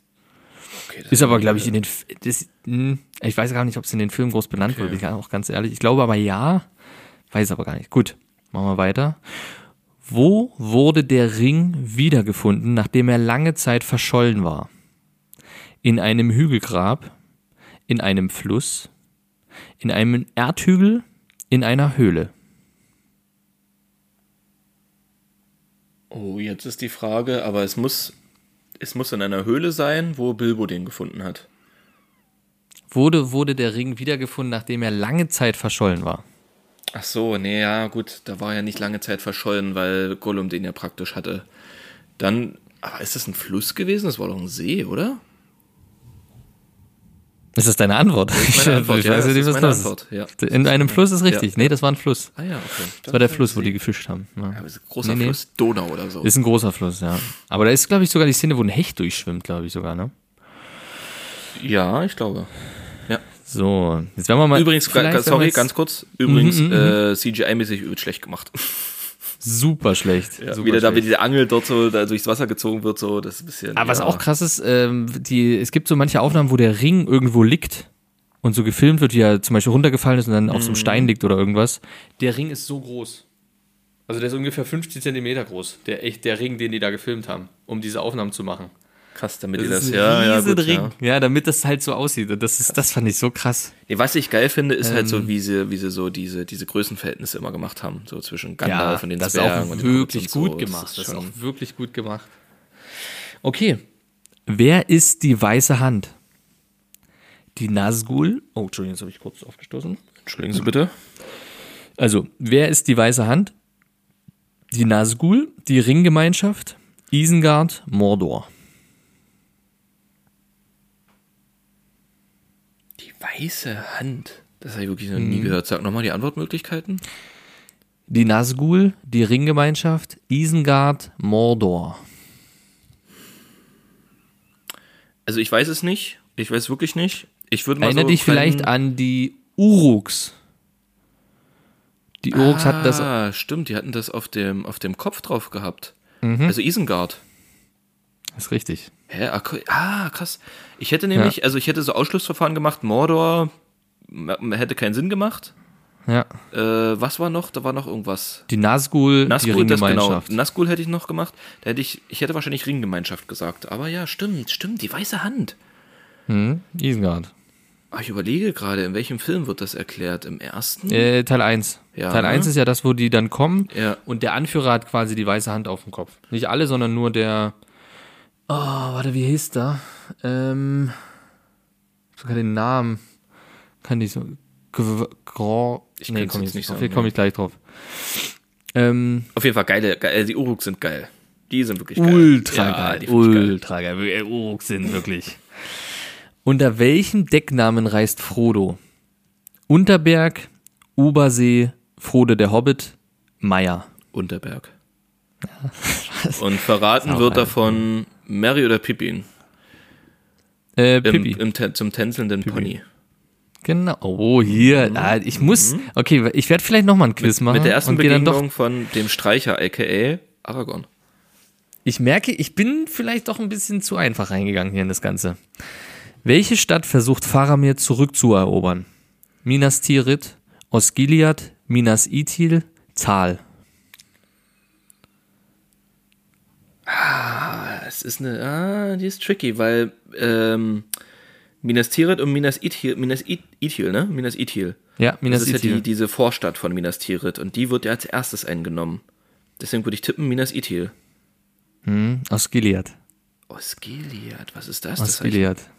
Okay, Ist aber, glaube ich, in den. Das, hm, ich weiß gar nicht, ob es in den Filmen groß benannt wurde, bin ich auch ganz ehrlich. Ich glaube aber ja. Weiß aber gar nicht. Gut, machen wir weiter. Wo wurde der Ring wiedergefunden, nachdem er lange Zeit verschollen war? In einem Hügelgrab, in einem Fluss, in einem Erdhügel, in einer Höhle. Oh, jetzt ist die Frage, aber es muss, es muss in einer Höhle sein, wo Bilbo den gefunden hat. Wurde, wurde der Ring wiedergefunden, nachdem er lange Zeit verschollen war? Ach so, nee, ja, gut, da war ja nicht lange Zeit verschollen, weil Gollum den ja praktisch hatte. Dann, aber ist das ein Fluss gewesen? Das war doch ein See, oder? Ist das deine Antwort? ist meine Antwort, ich ja, weiß nicht, was das. Antwort, ja. In einem Fluss ist richtig. Ja. Nee, das war ein Fluss. Ah ja, okay. Das war der Fluss, wo die gefischt haben. Ja. Es ist ein großer Nee, nee. Fluss, Donau oder so. Ist ein großer Fluss, ja. Aber da ist, glaube ich, sogar die Szene, wo ein Hecht durchschwimmt, glaube ich sogar, ne? ja, ich glaube. So, jetzt werden wir mal. Übrigens, sorry, ganz kurz. Übrigens, Mhm, mhm, äh, CGI-mäßig übel schlecht gemacht. Super schlecht. Ja, super wieder da, wie schlecht. diese Angel dort so da durchs Wasser gezogen wird, so, das ist ein bisschen. Aber was ja. auch krass ist, ähm, die, es gibt so manche Aufnahmen, wo der Ring irgendwo liegt und so gefilmt wird, wie er zum Beispiel runtergefallen ist und dann auf so einem Mhm. Stein liegt oder irgendwas. Der Ring ist so groß. Also der ist ungefähr 50 Zentimeter groß. Der echt, der Ring, den die da gefilmt haben, um diese Aufnahmen zu machen. Krass, damit Das ihr das, ist ja, ja, gut, Ring. ja. Ja. damit das halt so aussieht. Und das ist, das fand ich so krass. Nee, was ich geil finde, ist halt Ähm. so, wie sie, wie sie so diese, diese Größenverhältnisse immer gemacht haben. So zwischen Gandalf und den das ist Zwergen. auch und den wirklich und gut so. gemacht. Das Das ist ist schon, auch wirklich gut gemacht. Okay. Wer ist die weiße Hand? Die Nazgul. Oh, Entschuldigung, jetzt habe ich kurz aufgestoßen. Entschuldigen Sie bitte. Also, wer ist die weiße Hand? Die Nazgul, die Ringgemeinschaft, Isengard, Mordor. Weiße Hand. Das habe ich wirklich noch nie gehört. Sag nochmal die Antwortmöglichkeiten. Die Nazgul, die Ringgemeinschaft, Isengard, Mordor. Also ich weiß es nicht. Ich weiß wirklich nicht. Ich würde mal Erinnere so dich vielleicht an die Uruks. Die Uruks hatten das. Ah, stimmt, die hatten das auf dem, auf dem Kopf drauf gehabt. Mhm. Also Isengard. Das ist richtig. Hä? Ah, Ah, krass. Ich hätte nämlich, also ich hätte so Ausschlussverfahren gemacht, Mordor hätte keinen Sinn gemacht. Ja. Äh, was war noch? Da war noch irgendwas. Die Nazgul, die Nazgul, das genau. Ringgemeinschaft. Nazgul hätte ich noch gemacht. Da hätte ich, ich hätte wahrscheinlich Ringgemeinschaft gesagt. Aber ja, stimmt, stimmt, die weiße Hand. Hm, Isengard. Ah, ich überlege gerade, in welchem Film wird das erklärt? Im ersten? Äh, Teil 1. Ja, Teil ne? 1 ist ja das, wo die dann kommen Ja. und der Anführer hat quasi die weiße Hand auf dem Kopf. Nicht alle, sondern nur der. Oh, warte, wie hieß der? Ähm. Sogar den Namen. Kann ich so. Gr Gr Ich nee, komm jetzt nicht nicht sagen, komme ich gleich drauf. Ähm, Auf jeden Fall geile, geil, die Uruks sind geil. Die sind wirklich geil. ultra Ja, geil. ich geil. Ultra geil. Äh, Uruks sind wirklich. Unter welchem Decknamen reist Frodo? Unterberg, Obersee, Frode der Hobbit, Meier. Unterberg. [laughs] Und verraten wird davon Mary oder Pippin Äh, im, Pippi. im, Tän- zum tänzelnden Pony. Genau. Oh, hier. Ah, ich muss. Okay, ich werde vielleicht nochmal ein Quiz machen. Mhm. Mit der ersten. Begegnung von dem Streicher, aka Aragorn. Ich merke, ich bin vielleicht doch ein bisschen zu einfach reingegangen hier in das Ganze. Welche Stadt versucht Faramir zurückzuerobern? Minas Tirith, Osgiliath, Minas Ithil, Tal. Es ist eine, ah, die ist tricky, weil ähm, Minas Tirith und Minas Ithil, Minas Ith- Ithil, ne? Minas Ithil. Ja, Das Minas ist ja Ithil. die, diese Vorstadt von Minas Tirith und die wird ja als erstes eingenommen. Deswegen würde ich tippen Minas Ithil. hm, Osgiliath. Osgiliath, was ist das? das heißt, Osgiliath.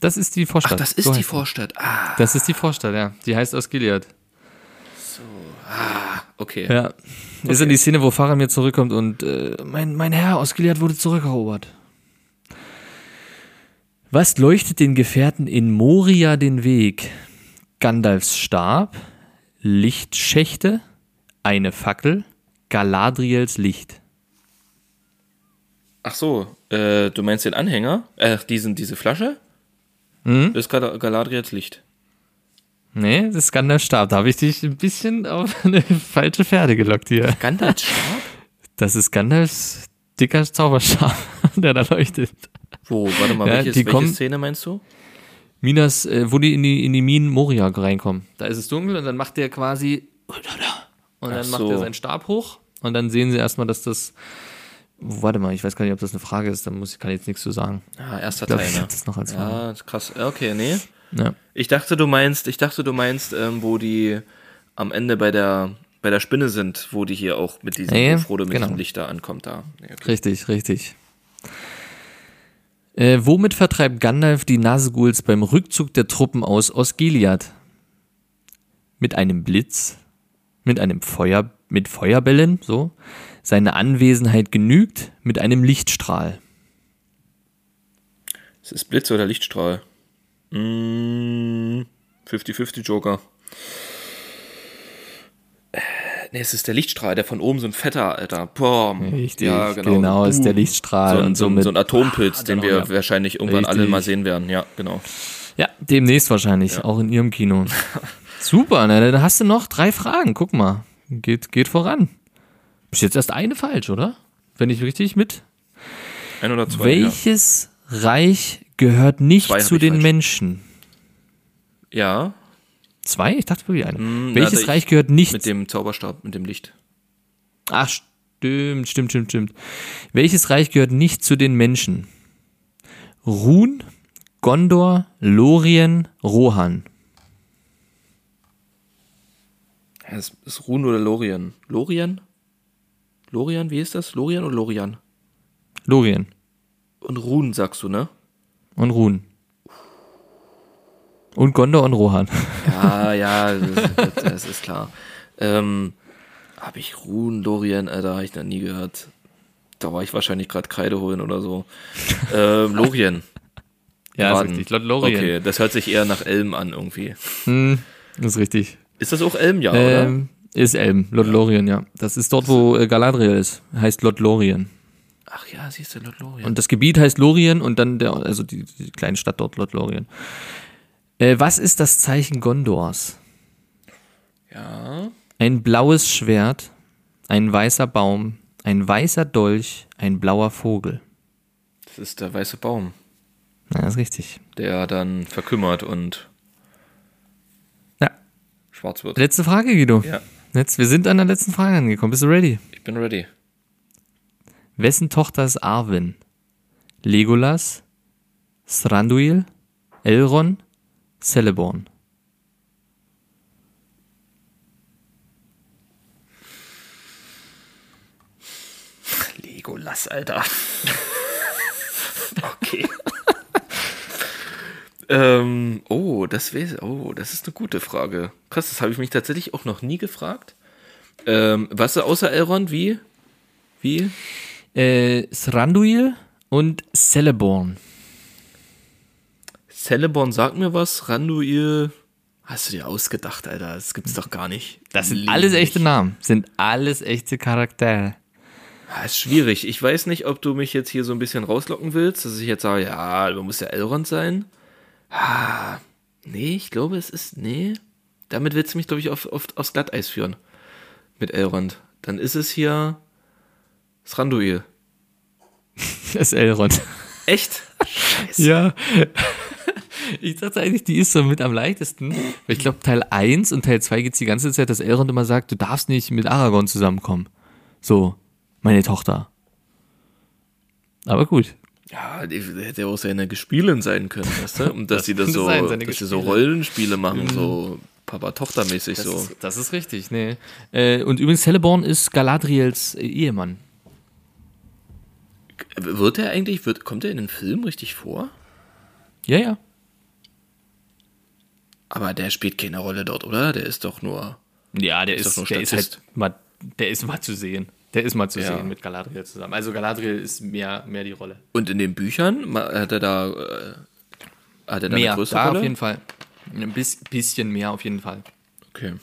Das ist die Vorstadt. ach, das ist So die heißt. Vorstadt. Ah, Das ist die Vorstadt, ja. Die heißt Osgiliath. okay. Ja. Das ist ja die Szene, wo Faramir zurückkommt und äh, mein, mein Herr Osgiliath wurde zurückerobert. Was leuchtet den Gefährten in Moria den Weg? Gandalfs Stab, Lichtschächte, eine Fackel, Galadriels Licht. Ach so, äh, du meinst den Anhänger? Äh, diesen, diese Flasche? Hm? Das ist Gal Galadriels Licht. Nee, das ist Gandalfs Stab. Da habe ich dich ein bisschen auf [laughs] eine falsche Pferde gelockt hier. Gandalfs Stab? Das ist Gandalfs dicker Zauberstab, [laughs] der da leuchtet. Wo, warte mal, Ja, welches, welche kommen- Szene meinst du? Minas, äh, wo die in die, in die Minen Moria reinkommen. Da ist es dunkel und dann macht der quasi und dann Ach macht so. er seinen Stab hoch und dann sehen sie erstmal, dass das warte mal, ich weiß gar nicht, ob das eine Frage ist, da muss ich kann ich jetzt nichts zu sagen. Ah, erster Ich glaube, Teil, ich ne? hab das noch als Frage. Ja, krass. Okay, nee. Ja. Ich dachte, du meinst, ich dachte, du meinst, ähm, wo die am Ende bei der bei der Spinne sind, wo die hier auch mit diesem Nee, Frodo mit genau. diesem Licht da ankommt da. Nee, okay. Richtig, richtig. Äh, womit vertreibt Gandalf die Nazguls beim Rückzug der Truppen aus Osgiliath? Mit einem Blitz? Mit einem Feuer, mit Feuerbällen, so? Seine Anwesenheit genügt mit einem Lichtstrahl. Es ist Blitz oder Lichtstrahl. Mm, 50-50 Joker. Äh, Nee, es ist der Lichtstrahl, der von oben so ein fetter, Alter. Boah. Richtig, ja, genau, genau. ist der Boom. Lichtstrahl So ein, und so, somit- so ein Atompilz, Ah, den genau, wir ja. wahrscheinlich irgendwann alle Richtig. mal sehen werden. Ja, genau. Ja, demnächst wahrscheinlich, auch in ihrem Kino. [laughs] Super, ne, dann hast du noch drei Fragen, guck mal. Geht, geht voran. Ist jetzt erst eine falsch, oder? Wenn ich richtig mit Ein oder zwei. Welches Reich gehört nicht Zwei zu den falsch. Menschen? Ja. Zwei? Ich dachte wirklich eine. Hm, Welches Reich gehört nicht? Mit dem Zauberstab, mit dem Licht. Ach, stimmt, stimmt, stimmt, stimmt. Welches Reich gehört nicht zu den Menschen? Run, Gondor, Lorien, Rohan. Es ist Run oder Lorien? Lorien? Lorien, wie ist das? Lorien oder Lorian? Lorien Und Run sagst du, ne? Und Run. Und Gondor und Rohan. [laughs] Ja, ja, das, das ist klar. Ähm, habe ich Run, Lorien, Alter, habe ich noch nie gehört. Da war ich wahrscheinlich gerade Kreide holen oder so. Ähm, [laughs] Lorien. Ja, ist Raten. richtig. Lorien. Okay, das hört sich eher nach Elm an irgendwie. Hm, ist richtig. Ist das auch Elm, ja? Ähm, ist Elben, Lord Lorien, ja. Das ist dort, wo äh, Galadriel ist. Heißt Lord Lorien. Ach ja, siehst du, Lord Lorien. Und das Gebiet heißt Lorien und dann der, also die, die kleine Stadt dort, Lord Lorien. Äh, was ist das Zeichen Gondors? ja, Ein blaues Schwert, ein weißer Baum, ein weißer Dolch, ein blauer Vogel. das ist der weiße Baum, Ja, ist richtig. der dann verkümmert und Ja. schwarz wird. Letzte Frage, Guido. Ja, Jetzt, wir sind an der letzten Frage angekommen. Bist du ready? ich bin ready. Wessen Tochter ist Arwen? Legolas, Thranduil, Elrond, Celeborn. Legolas, Alter. [laughs] okay. [laughs] ähm, oh, das wär, oh, das ist eine gute Frage. Krass, das habe ich mich tatsächlich auch noch nie gefragt. Ähm, was außer Elrond, wie? Wie? Äh, Thranduil und Celeborn. Celeborn sagt mir was, Randuil Hast du dir ausgedacht, Alter? Das gibt's doch gar nicht. Das sind alles echte Namen. Sind alles echte Charaktere. Ah, ist schwierig. Ich weiß nicht, ob du mich jetzt hier so ein bisschen rauslocken willst, dass ich jetzt sage, ja, man muss ja Elrond sein. Ah, nee, ich glaube, es ist, nee. Damit willst du mich, glaube ich, auf, auf, aufs Glatteis führen. Mit Elrond. Dann ist es hier Thranduil. [laughs] Das ist Elrond. Echt? Scheiße. [laughs] Ja. [laughs] Ich dachte eigentlich, die ist so mit am leichtesten. Weil ich glaube, Teil 1 und Teil 2 geht die ganze Zeit, dass Elrond immer sagt, du darfst nicht mit Aragorn zusammenkommen. So, meine Tochter. Aber gut. Ja, die die hätte auch seine Gespielin sein können, weißt du? Und dass Das sie das so, sein, dass sie so. Rollenspiele machen, so Papa-Tochter-mäßig Das, so. ist, das ist richtig, nee. Äh, und übrigens, Celeborn ist Galadriels Ehemann. Wird er eigentlich, wird, kommt er in den Film richtig vor? Ja, ja. Aber der spielt keine Rolle dort, oder? Der ist doch nur. Ja, der Ist ist, doch nur der ist halt Statist. mal, der ist mal zu sehen. Der ist mal zu Ja. sehen mit Galadriel zusammen. Also Galadriel ist mehr, mehr die Rolle. Und in den Büchern hat er da, äh, hat er da mehr, eine größere da Rolle? auf jeden Fall. Ein bis, bisschen mehr auf jeden Fall. Okay.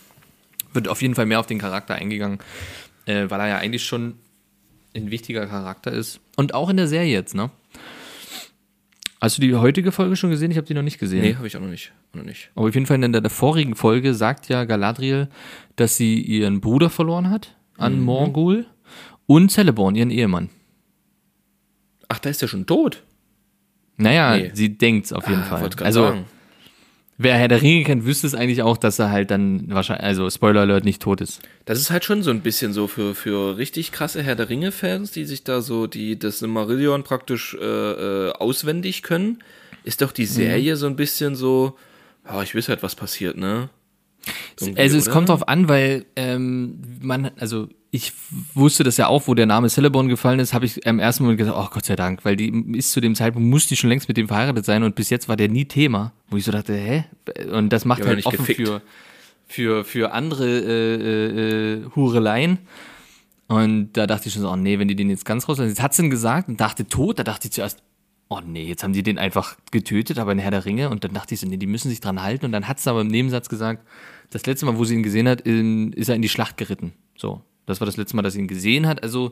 Wird auf jeden Fall mehr auf den Charakter eingegangen, äh, weil er ja eigentlich schon ein wichtiger Charakter ist. Und auch in der Serie jetzt, ne? Hast du die heutige Folge schon gesehen? Ich habe die noch nicht gesehen. Nee, habe ich auch noch nicht. Noch nicht. Aber auf jeden Fall in der, der vorigen Folge sagt ja Galadriel, dass sie ihren Bruder verloren hat an Morgul und Celeborn, ihren Ehemann. Ach, da ist er schon tot. Naja, Nee. sie denkt's auf jeden Ah, Fall. Also, sagen. Wer Herr der Ringe kennt, wüsste es eigentlich auch, dass er halt dann wahrscheinlich, also Spoiler Alert, nicht tot ist. Das ist halt schon so ein bisschen so für, für richtig krasse Herr der Ringe-Fans, die sich da so, die das Silmarillion praktisch äh, äh, auswendig können, ist doch die Mhm. Serie so ein bisschen so, ja, ich weiß halt, was passiert, ne? Irgendwie, Also es oder? kommt drauf an, weil ähm, man, also ich wusste das ja auch, wo der Name Celeborn gefallen ist, habe ich im ersten Moment gesagt, oh Gott sei Dank, weil die ist zu dem Zeitpunkt, muss die schon längst mit dem verheiratet sein und bis jetzt war der nie Thema, wo ich so dachte, hä? Und das macht Ja, aber halt nicht offen gefickt. für, für, für andere äh, äh, äh, Hureleien. Und da dachte ich schon so, oh nee, wenn die den jetzt ganz rauslassen. Jetzt hat sie ihn gesagt und dachte tot, da dachte ich zuerst, oh nee, jetzt haben die den einfach getötet, aber in Herr der Ringe. Und dann dachte ich so, nee, die müssen sich dran halten. Und dann hat sie aber im Nebensatz gesagt, das letzte Mal, wo sie ihn gesehen hat, in, ist er in die Schlacht geritten. So, das war das letzte Mal, dass sie ihn gesehen hat. Also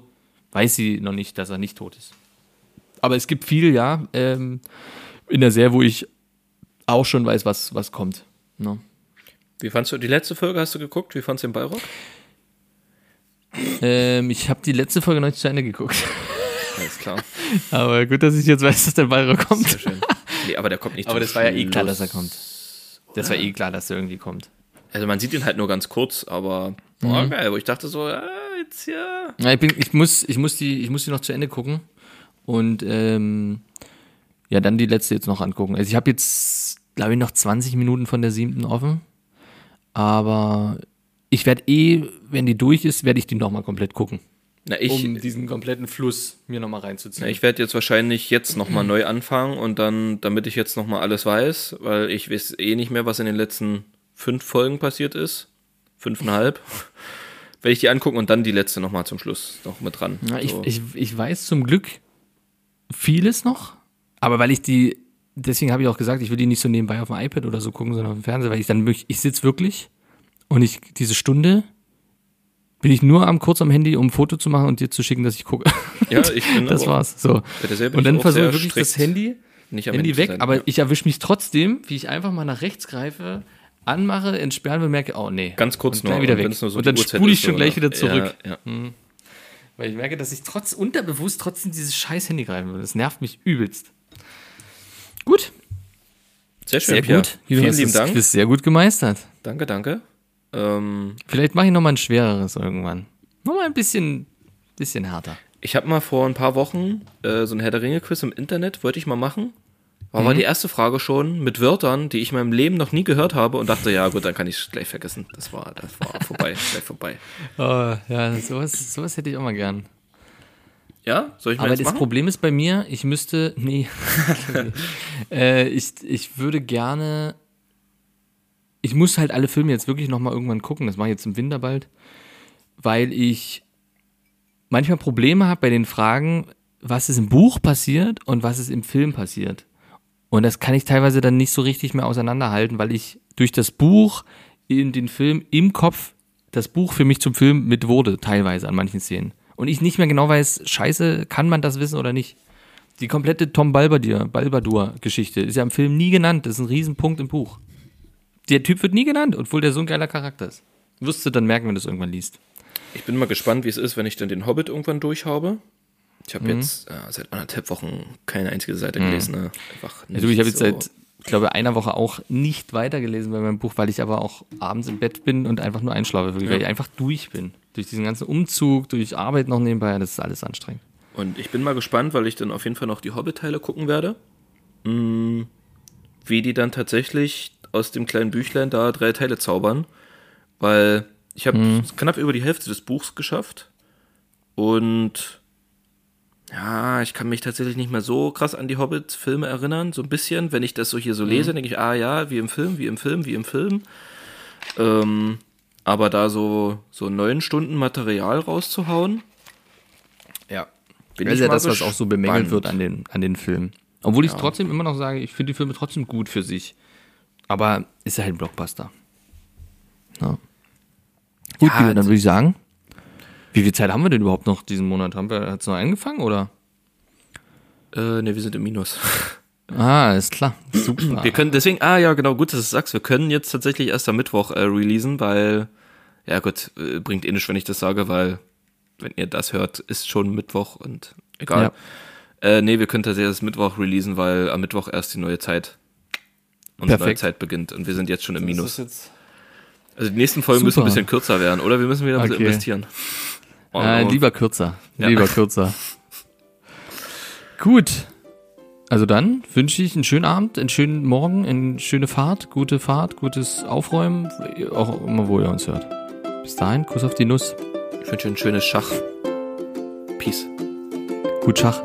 weiß sie noch nicht, dass er nicht tot ist. Aber es gibt viel, ja, ähm, in der Serie, wo ich auch schon weiß, was, was kommt. Ne? Wie fandst du die letzte Folge? Hast du geguckt? Wie fandst du den Bayrock? Ähm, ich habe die letzte Folge noch nicht zu Ende geguckt. Alles klar. [laughs] Aber gut, dass ich jetzt weiß, dass der Bayrer kommt. Sehr schön. Nee, aber der kommt nicht [laughs] Aber das war ja eh klar, dass er kommt. Das war eh klar, dass er irgendwie kommt. Also man sieht ihn halt nur ganz kurz, aber Mhm. boah, geil, wo ich dachte so, ah, jetzt ja. Ja, ich, bin, ich, muss, ich, muss die, ich muss die noch zu Ende gucken. Und ähm, ja, dann die letzte jetzt noch angucken. Also ich habe jetzt, glaube ich, noch 20 Minuten von der siebten offen. Aber ich werde eh, wenn die durch ist, werde ich die nochmal komplett gucken. Na, ich, um diesen kompletten Fluss mir nochmal reinzuziehen. na, ich werde jetzt wahrscheinlich jetzt nochmal neu anfangen und dann, damit ich jetzt nochmal alles weiß, weil ich weiß eh nicht mehr, was in den letzten fünf Folgen passiert ist. Fünfeinhalb. werde ich die angucken und dann die letzte nochmal zum Schluss noch mit dran. Ich, so. ich, ich weiß zum Glück vieles noch, aber weil ich die, deswegen habe ich auch gesagt, ich will die nicht so nebenbei auf dem iPad oder so gucken, sondern auf dem Fernseher, weil ich dann wirklich, ich sitze wirklich und ich diese Stunde bin ich nur am kurz am Handy, um ein Foto zu machen und dir zu schicken, dass ich gucke. ja, ich [laughs] bin Das war's. So. Und dann ich versuche ich wirklich das Handy, Handy weg, aber ich erwische mich trotzdem, wie ich einfach mal nach rechts greife, anmache, entsperren und merke, oh nee. ganz kurz nur, wieder und weg. nur so und dann spule ich schon oder- gleich wieder zurück. Ja, ja. Weil ich merke, dass ich trotz unterbewusst trotzdem dieses scheiß Handy greifen will. Das nervt mich übelst. Gut, Sehr schön, sehr Pia. gut. Du Vielen hast lieben das Dank. Quiz sehr gut gemeistert. Danke, danke. Ähm, Vielleicht mache ich noch mal ein schwereres irgendwann. Noch mal ein bisschen, bisschen härter. Ich habe mal vor ein paar Wochen äh, so ein Herr der Ringe-Quiz im Internet, wollte ich mal machen. Aber war die erste Frage schon mit Wörtern, die ich in meinem Leben noch nie gehört habe und dachte, ja gut, dann kann ich es gleich vergessen. Das war, das war vorbei, [laughs] gleich vorbei. Oh, ja, sowas, sowas hätte ich auch mal gern. Ja, soll ich mal Aber das machen? Problem ist bei mir, ich müsste, nee, [laughs] äh, ich, ich würde gerne, ich muss halt alle Filme jetzt wirklich noch mal irgendwann gucken. Das mache ich jetzt im Winter bald, weil ich manchmal Probleme habe bei den Fragen, was ist im Buch passiert und was ist im Film passiert. Und das kann ich teilweise dann nicht so richtig mehr auseinanderhalten, weil ich durch das Buch in den Film im Kopf das Buch für mich zum Film mit wurde, teilweise an manchen Szenen. Und ich nicht mehr genau weiß, scheiße, kann man das wissen oder nicht. Die komplette Tom Balbadur-Geschichte ist ja im Film nie genannt. Das ist ein Riesenpunkt im Buch. Der Typ wird nie genannt, obwohl der so ein geiler Charakter ist. Wirst du dann merken, wenn du es irgendwann liest. Ich bin mal gespannt, wie es ist, wenn ich dann den Hobbit irgendwann durchhabe. Ich Mhm. habe jetzt äh, seit anderthalb Wochen keine einzige Seite gelesen. Ne? Einfach Ja, du, ich habe jetzt so. seit, ich glaube, einer Woche auch nicht weitergelesen bei meinem Buch, weil ich aber auch abends im Bett bin und einfach nur einschlafe, wirklich, weil ich einfach durch bin. Durch diesen ganzen Umzug, durch Arbeit noch nebenbei, das ist alles anstrengend. Und ich bin mal gespannt, weil ich dann auf jeden Fall noch die Hobbit-Teile gucken werde. Mm, Wie die dann tatsächlich aus dem kleinen Büchlein da drei Teile zaubern. Weil ich habe Mhm. knapp über die Hälfte des Buchs geschafft. Und ja, ich kann mich tatsächlich nicht mehr so krass an die Hobbit-Filme erinnern. So ein bisschen, wenn ich das so hier so Mhm. lese, denke ich, ah ja, wie im Film, wie im Film, wie im Film. Ähm, aber da so, so neun Stunden Material rauszuhauen, Ja. bin Das ist ja das, was auch so bemängelt wird an den, an den Filmen. Obwohl ich trotzdem immer noch sage, ich finde die Filme trotzdem gut für sich. Aber ist ja halt ein Blockbuster. Ja. Gut, Ja, dann also- würde ich sagen, wie viel Zeit haben wir denn überhaupt noch diesen Monat? Haben wir, hat's noch angefangen oder? Äh, ne, wir sind im Minus. Ah, ist klar. Super. Wir können deswegen, ah ja, genau, gut, dass du es sagst, wir können jetzt tatsächlich erst am Mittwoch äh, releasen, weil, ja gut, äh, bringt eh nichts, wenn ich das sage, weil, wenn ihr das hört, ist schon Mittwoch und egal. Äh, nee, wir können tatsächlich erst Mittwoch releasen, weil am Mittwoch erst die neue Zeit, unsere neue Perfekt. Zeit beginnt und wir sind jetzt schon im Minus. Also die nächsten Folgen müssen ein Super. bisschen kürzer werden, oder? Wir müssen wieder ein bisschen Okay. investieren. Oh, Äh, lieber kürzer. Ja. Lieber kürzer. Gut. Also dann wünsche ich einen schönen Abend, einen schönen Morgen, eine schöne Fahrt, gute Fahrt, gutes Aufräumen, auch immer, wo ihr uns hört. Bis dahin, Kuss auf die Nuss. Ich wünsche ein schönes Schach. Peace. Gut Schach.